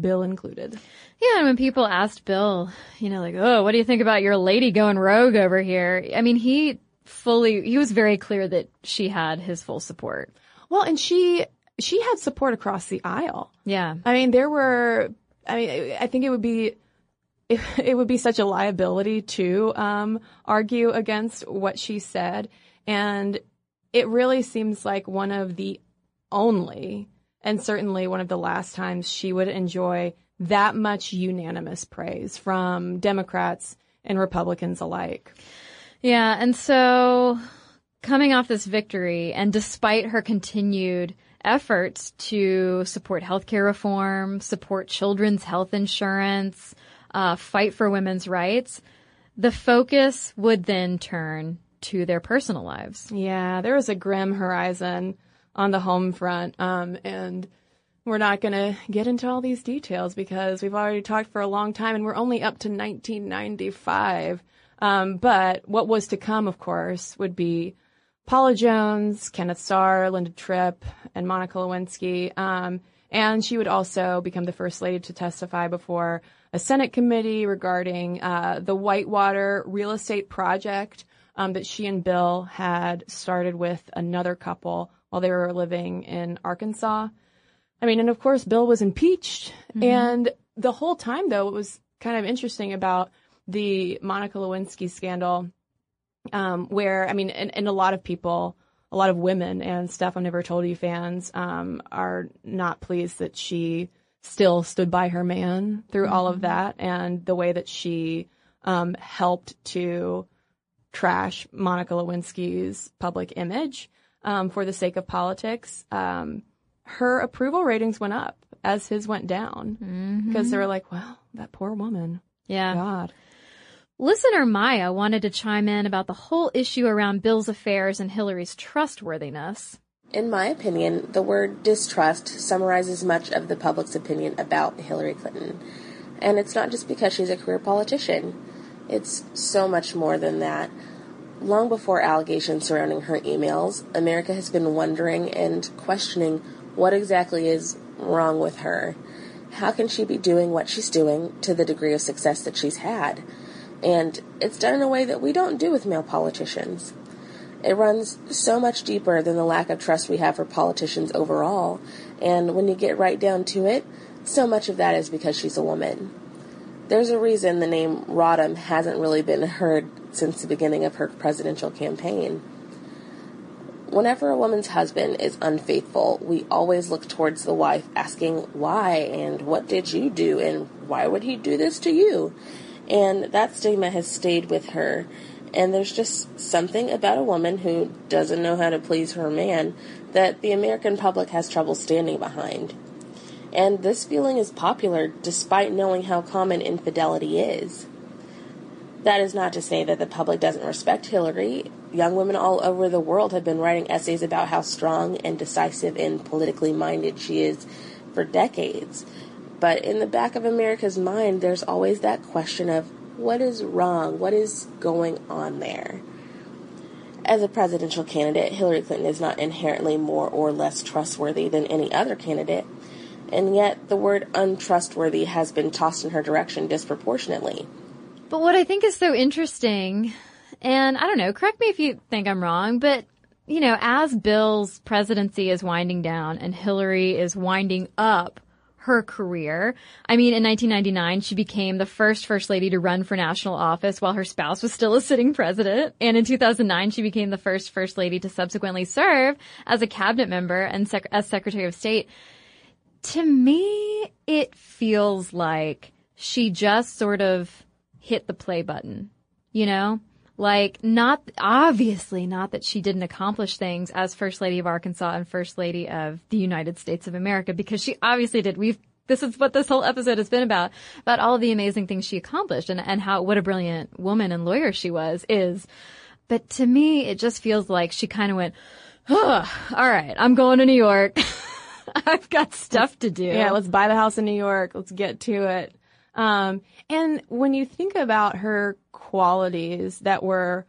Speaker 6: Bill included.
Speaker 7: Yeah, and when people asked Bill, you know, like, oh, what do you think about your lady going rogue over here? I mean, he fully, he was very clear that she had his full support.
Speaker 6: Well, and she, she had support across the aisle.
Speaker 7: Yeah.
Speaker 6: I mean, there were, I mean, I think it would be, it, it would be such a liability to um, argue against what she said. And it really seems like one of the only, and certainly one of the last times she would enjoy that much unanimous praise from Democrats and Republicans alike.
Speaker 7: Yeah, and so coming off this victory, and despite her continued efforts to support healthcare reform, support children's health insurance, uh, fight for women's rights, the focus would then turn to their personal lives.
Speaker 6: Yeah, there was a grim horizon on the home front, um, and we're not going to get into all these details because we've already talked for a long time, and we're only up to 1995. Um, but what was to come, of course, would be Paula Jones, Kenneth Starr, Linda Tripp, and Monica Lewinsky. Um, and she would also become the first lady to testify before a Senate committee regarding uh, the Whitewater real estate project um, that she and Bill had started with another couple while they were living in Arkansas. I mean, and of course, Bill was impeached. And the whole time, though, it was kind of interesting about the Monica Lewinsky scandal, um, where, I mean, and, and a lot of people, a lot of women and Stuff I've Never Told You fans um, are not pleased that she still stood by her man through all of that and the way that she um, helped to trash Monica Lewinsky's public image um, for the sake of politics. Um, her approval ratings went up as his went down because they were like, "Well, that poor woman."
Speaker 7: Yeah.
Speaker 6: God.
Speaker 7: Listener Maya wanted to chime in about the whole issue around Bill's affairs and Hillary's trustworthiness.
Speaker 11: In my opinion, the word distrust summarizes much of the public's opinion about Hillary Clinton. And it's not just because she's a career politician, it's so much more than that. Long before allegations surrounding her emails, America has been wondering and questioning what exactly is wrong with her. How can she be doing what she's doing to the degree of success that she's had? And it's done in a way that we don't do with male politicians. It runs so much deeper than the lack of trust we have for politicians overall. And when you get right down to it, so much of that is because she's a woman. There's a reason the name Rodham hasn't really been heard since the beginning of her presidential campaign. Whenever a woman's husband is unfaithful, we always look towards the wife asking why and what did you do and why would he do this to you? And that stigma has stayed with her. And there's just something about a woman who doesn't know how to please her man that the American public has trouble standing behind. And this feeling is popular despite knowing how common infidelity is. That is not to say that the public doesn't respect Hillary. Young women all over the world have been writing essays about how strong and decisive and politically minded she is for decades. But in the back of America's mind, there's always that question of what is wrong? What is going on there? As a presidential candidate, Hillary Clinton is not inherently more or less trustworthy than any other candidate, and yet the word untrustworthy has been tossed in her direction disproportionately.
Speaker 7: But what I think is so interesting, and I don't know, correct me if you think I'm wrong, but you know, as Bill's presidency is winding down and Hillary is winding up her career. I mean, in 1999, she became the first first lady to run for national office while her spouse was still a sitting president. And in 2009, she became the first first lady to subsequently serve as a cabinet member and sec- as secretary of state. To me, it feels like she just sort of hit the play button, you know? Like, not, obviously not that she didn't accomplish things as First Lady of Arkansas and First Lady of the United States of America, because she obviously did. We've, this is what this whole episode has been about, about all the amazing things she accomplished and, and how, what a brilliant woman and lawyer she was, is. But to me, it just feels like she kind of went, oh, all right, I'm going to New York. I've got stuff to do.
Speaker 6: Yeah, let's buy the house in New York. Let's get to it. Um, and when you think about her qualities that were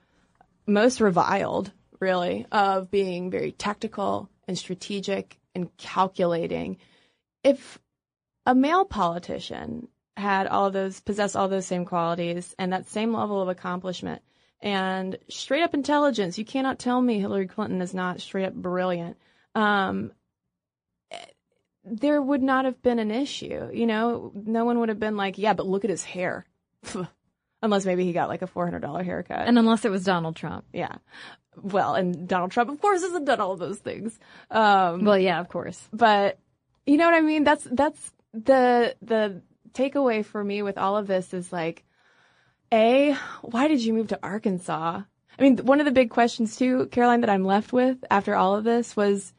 Speaker 6: most reviled, really, of being very tactical and strategic and calculating, if a male politician had all those, possessed all those same qualities and that same level of accomplishment and straight up intelligence, you cannot tell me Hillary Clinton is not straight up brilliant. Um, there would not have been an issue. You know, no one would have been like, yeah, but look at his hair. unless maybe he got like a $400 haircut.
Speaker 7: And unless it was Donald Trump.
Speaker 6: Yeah. Well, and Donald Trump, of course, hasn't done all of those things. Um,
Speaker 7: well, yeah, of course.
Speaker 6: But you know what I mean? That's, that's the, the takeaway for me with all of this is like, A, why did you move to Arkansas? I mean, one of the big questions too, Caroline, that I'm left with after all of this was,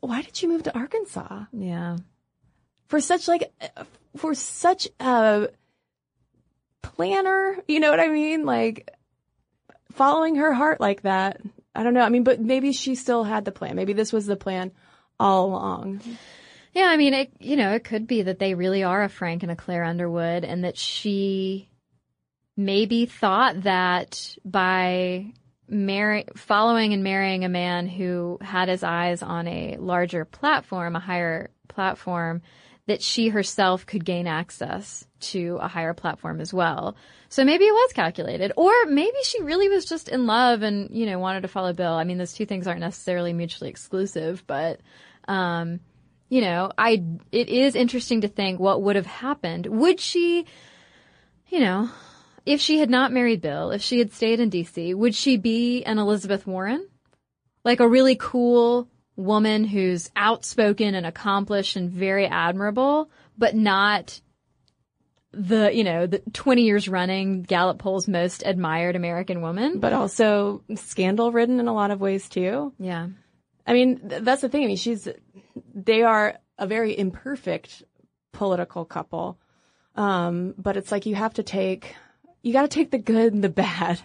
Speaker 6: why did you move to Arkansas?
Speaker 7: Yeah.
Speaker 6: For such like, for such a planner, you know what I mean? Like following her heart like that. I don't know. I mean, but maybe she still had the plan. Maybe this was the plan all along.
Speaker 7: Yeah, I mean, it, you know, it could be that they really are a Frank and a Claire Underwood and that she maybe thought that by marry, following and marrying a man who had his eyes on a larger platform, a higher platform, that she herself could gain access to a higher platform as well. So maybe it was calculated, or maybe she really was just in love and you know wanted to follow Bill. I mean, those two things aren't necessarily mutually exclusive, but um, you know, I it is interesting to think what would have happened. Would she, you know, if she had not married Bill, if she had stayed in D.C., would she be an Elizabeth Warren, like a really cool woman who's outspoken and accomplished and very admirable, but not the, you know, the 20 years running Gallup poll's most admired American woman.
Speaker 6: But also scandal ridden in a lot of ways too.
Speaker 7: Yeah.
Speaker 6: I mean, th- that's the thing. I mean, she's, they are a very imperfect political couple. Um, but it's like you have to take, you gotta take the good and the bad.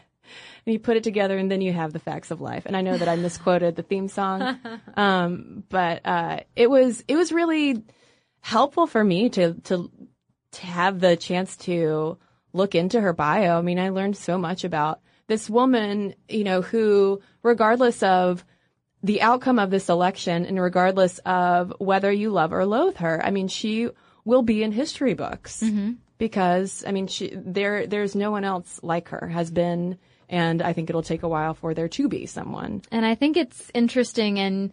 Speaker 6: And you put it together and then you have the facts of life. And I know that I misquoted the theme song. Um, but, uh, it was, it was really helpful for me to, to to have the chance to look into her bio. I mean, I learned so much about this woman, you know, who, regardless of the outcome of this election and regardless of whether you love or loathe her, I mean, she will be in history books
Speaker 7: mm-hmm.
Speaker 6: Because, I mean, she, there, there's no one else like her has been, and I think it'll take a while for there to be someone.
Speaker 7: And I think it's interesting and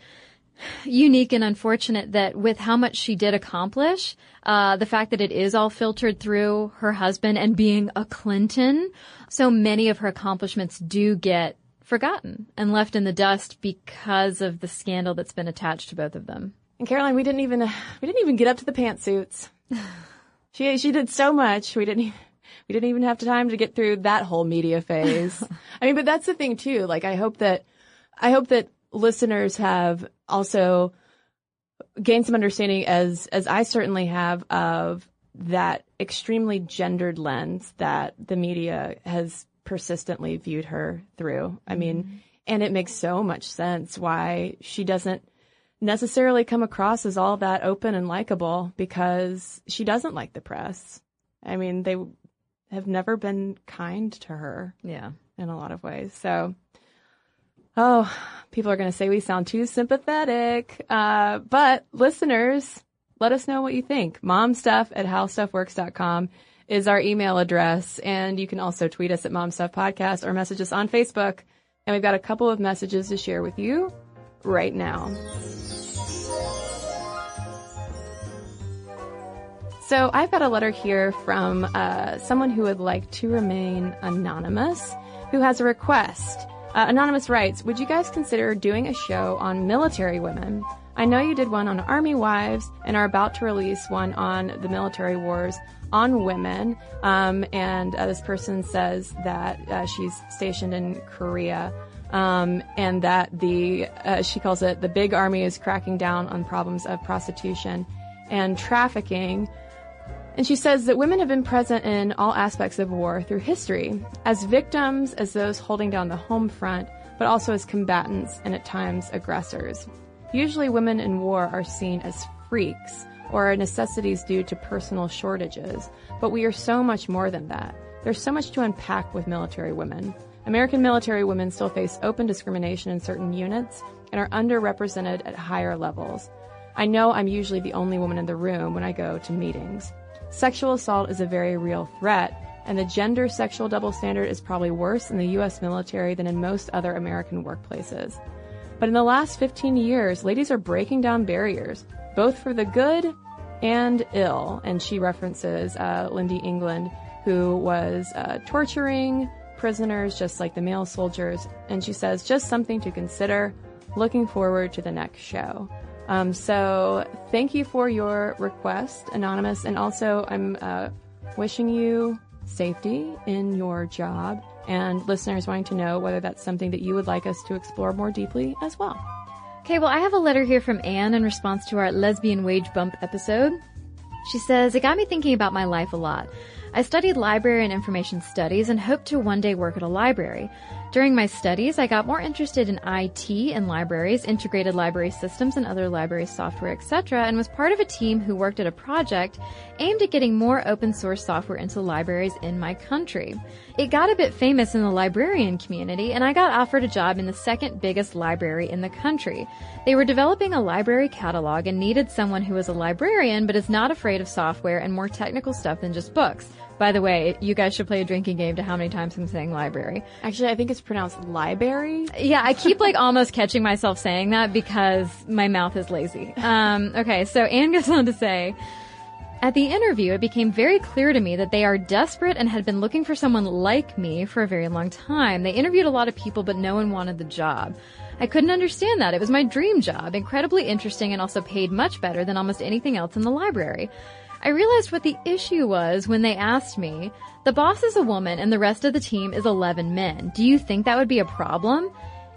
Speaker 7: unique and unfortunate that with how much she did accomplish, uh, the fact that it is all filtered through her husband and being a Clinton, so many of her accomplishments do get forgotten and left in the dust because of the scandal that's been attached to both of them.
Speaker 6: And Caroline, we didn't even we didn't even get up to the pantsuits. she she did so much. We didn't. Even, we didn't even have time to get through that whole media phase. I mean, but that's the thing too. Like, I hope that I hope that listeners have also gained some understanding as as I certainly have of that extremely gendered lens that the media has persistently viewed her through. I mean, mm-hmm. and it makes so much sense why she doesn't necessarily come across as all that open and likable because she doesn't like the press. I mean, they have never been kind to her.
Speaker 7: Yeah.
Speaker 6: In a lot of ways. So, oh, people are going to say we sound too sympathetic. Uh, but listeners, let us know what you think. Momstuff at howstuffworks.com is our email address. And you can also tweet us at Momstuff Podcast or message us on Facebook. And we've got a couple of messages to share with you right now. So I've got a letter here from uh, someone who would like to remain anonymous, who has a request. Uh, anonymous writes, "Would you guys consider doing a show on military women? I know you did one on Army wives and are about to release one on the military wars on women. Um, and uh, this person says that uh, she's stationed in Korea." Um, and that the uh, she calls it the big army is cracking down on problems of prostitution and trafficking. And she says that women have been present in all aspects of war through history, as victims, as those holding down the home front, but also as combatants and at times aggressors. Usually women in war are seen as freaks or necessities due to personal shortages, but we are so much more than that. There's so much to unpack with military women. American military women still face open discrimination in certain units and are underrepresented at higher levels. I know I'm usually the only woman in the room when I go to meetings. Sexual assault is a very real threat, and the gender sexual double standard is probably worse in the U.S. military than in most other American workplaces. But in the last 15 years, ladies are breaking down barriers, both for the good and ill. And she references uh, Lynndie England, who was uh, torturing prisoners just like the male soldiers. And she says, just something to consider. Looking forward to the next show. Um, so thank you for your request, Anonymous. And also, I'm uh, wishing you safety in your job and listeners wanting to know whether that's something that you would like us to explore more deeply as well.
Speaker 7: Okay, well, I have a letter here from Anne in response to our lesbian wage bump episode. She says, It got me thinking about my life a lot. I studied library and information studies and hoped to one day work at a library. During my studies, I got more interested in IT and libraries, integrated library systems and other library software, etc., and was part of a team who worked at a project aimed at getting more open source software into libraries in my country. It got a bit famous in the librarian community, and I got offered a job in the second biggest library in the country. They were developing a library catalog and needed someone who was a librarian but is not afraid of software and more technical stuff than just books. By the way, you guys should play a drinking game to how many times I'm saying library.
Speaker 6: Actually, I think it's pronounced library.
Speaker 7: Yeah, I keep like almost catching myself saying that because my mouth is lazy. Um, okay, so Anne goes on to say, at the interview, it became very clear to me that they are desperate and had been looking for someone like me for a very long time. They interviewed a lot of people, but no one wanted the job. I couldn't understand that. It was my dream job, incredibly interesting and also paid much better than almost anything else in the library. I realized what the issue was when they asked me, the boss is a woman and the rest of the team is 11 men. Do you think that would be a problem?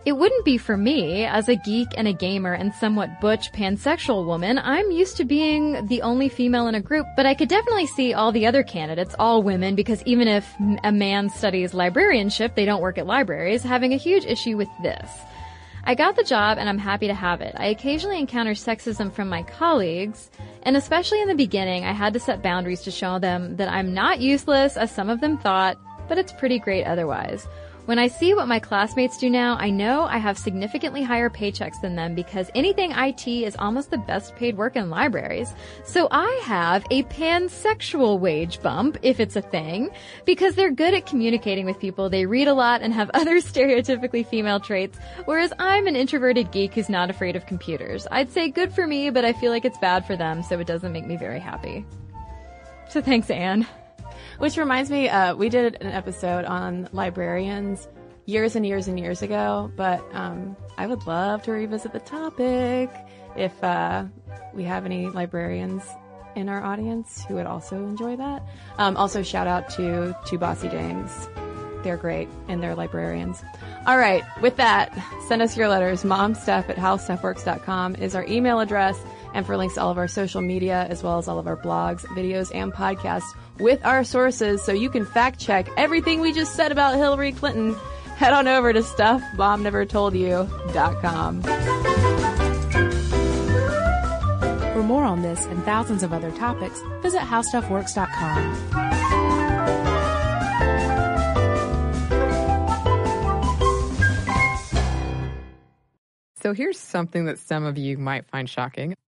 Speaker 7: It wouldn't be for me, as a geek and a gamer and somewhat butch pansexual woman. I'm used to being the only female in a group, but I could definitely see all the other candidates, all women, because even if a man studies librarianship, they don't work at libraries, having a huge issue with this. I got the job and I'm happy to have it. I occasionally encounter sexism from my colleagues, and especially in the beginning, I had to set boundaries to show them that I'm not useless as some of them thought, but it's pretty great otherwise. When I see what my classmates do now, I know I have significantly higher paychecks than them because anything IT is almost the best paid work in libraries. So I have a pansexual wage bump, if it's a thing, because they're good at communicating with people, they read a lot and have other stereotypically female traits, whereas I'm an introverted geek who's not afraid of computers. I'd say good for me, but I feel like it's bad for them, so it doesn't make me very happy. So thanks, Anne.
Speaker 6: Which reminds me, uh, we did an episode on librarians years and years and years ago, but um, I would love to revisit the topic if uh, we have any librarians in our audience who would also enjoy that. Um, also, shout out to to Bossy Dames. They're great and they're librarians. All right, with that, send us your letters. Momstuff at howstuffworks.com is our email address. And for links to all of our social media, as well as all of our blogs, videos, and podcasts with our sources so you can fact check everything we just said about Hillary Clinton, head on over to stuffmomnevertoldyou.com.
Speaker 5: For more on this and thousands of other topics, visit howstuffworks.com.
Speaker 1: So here's something that some of you might find shocking.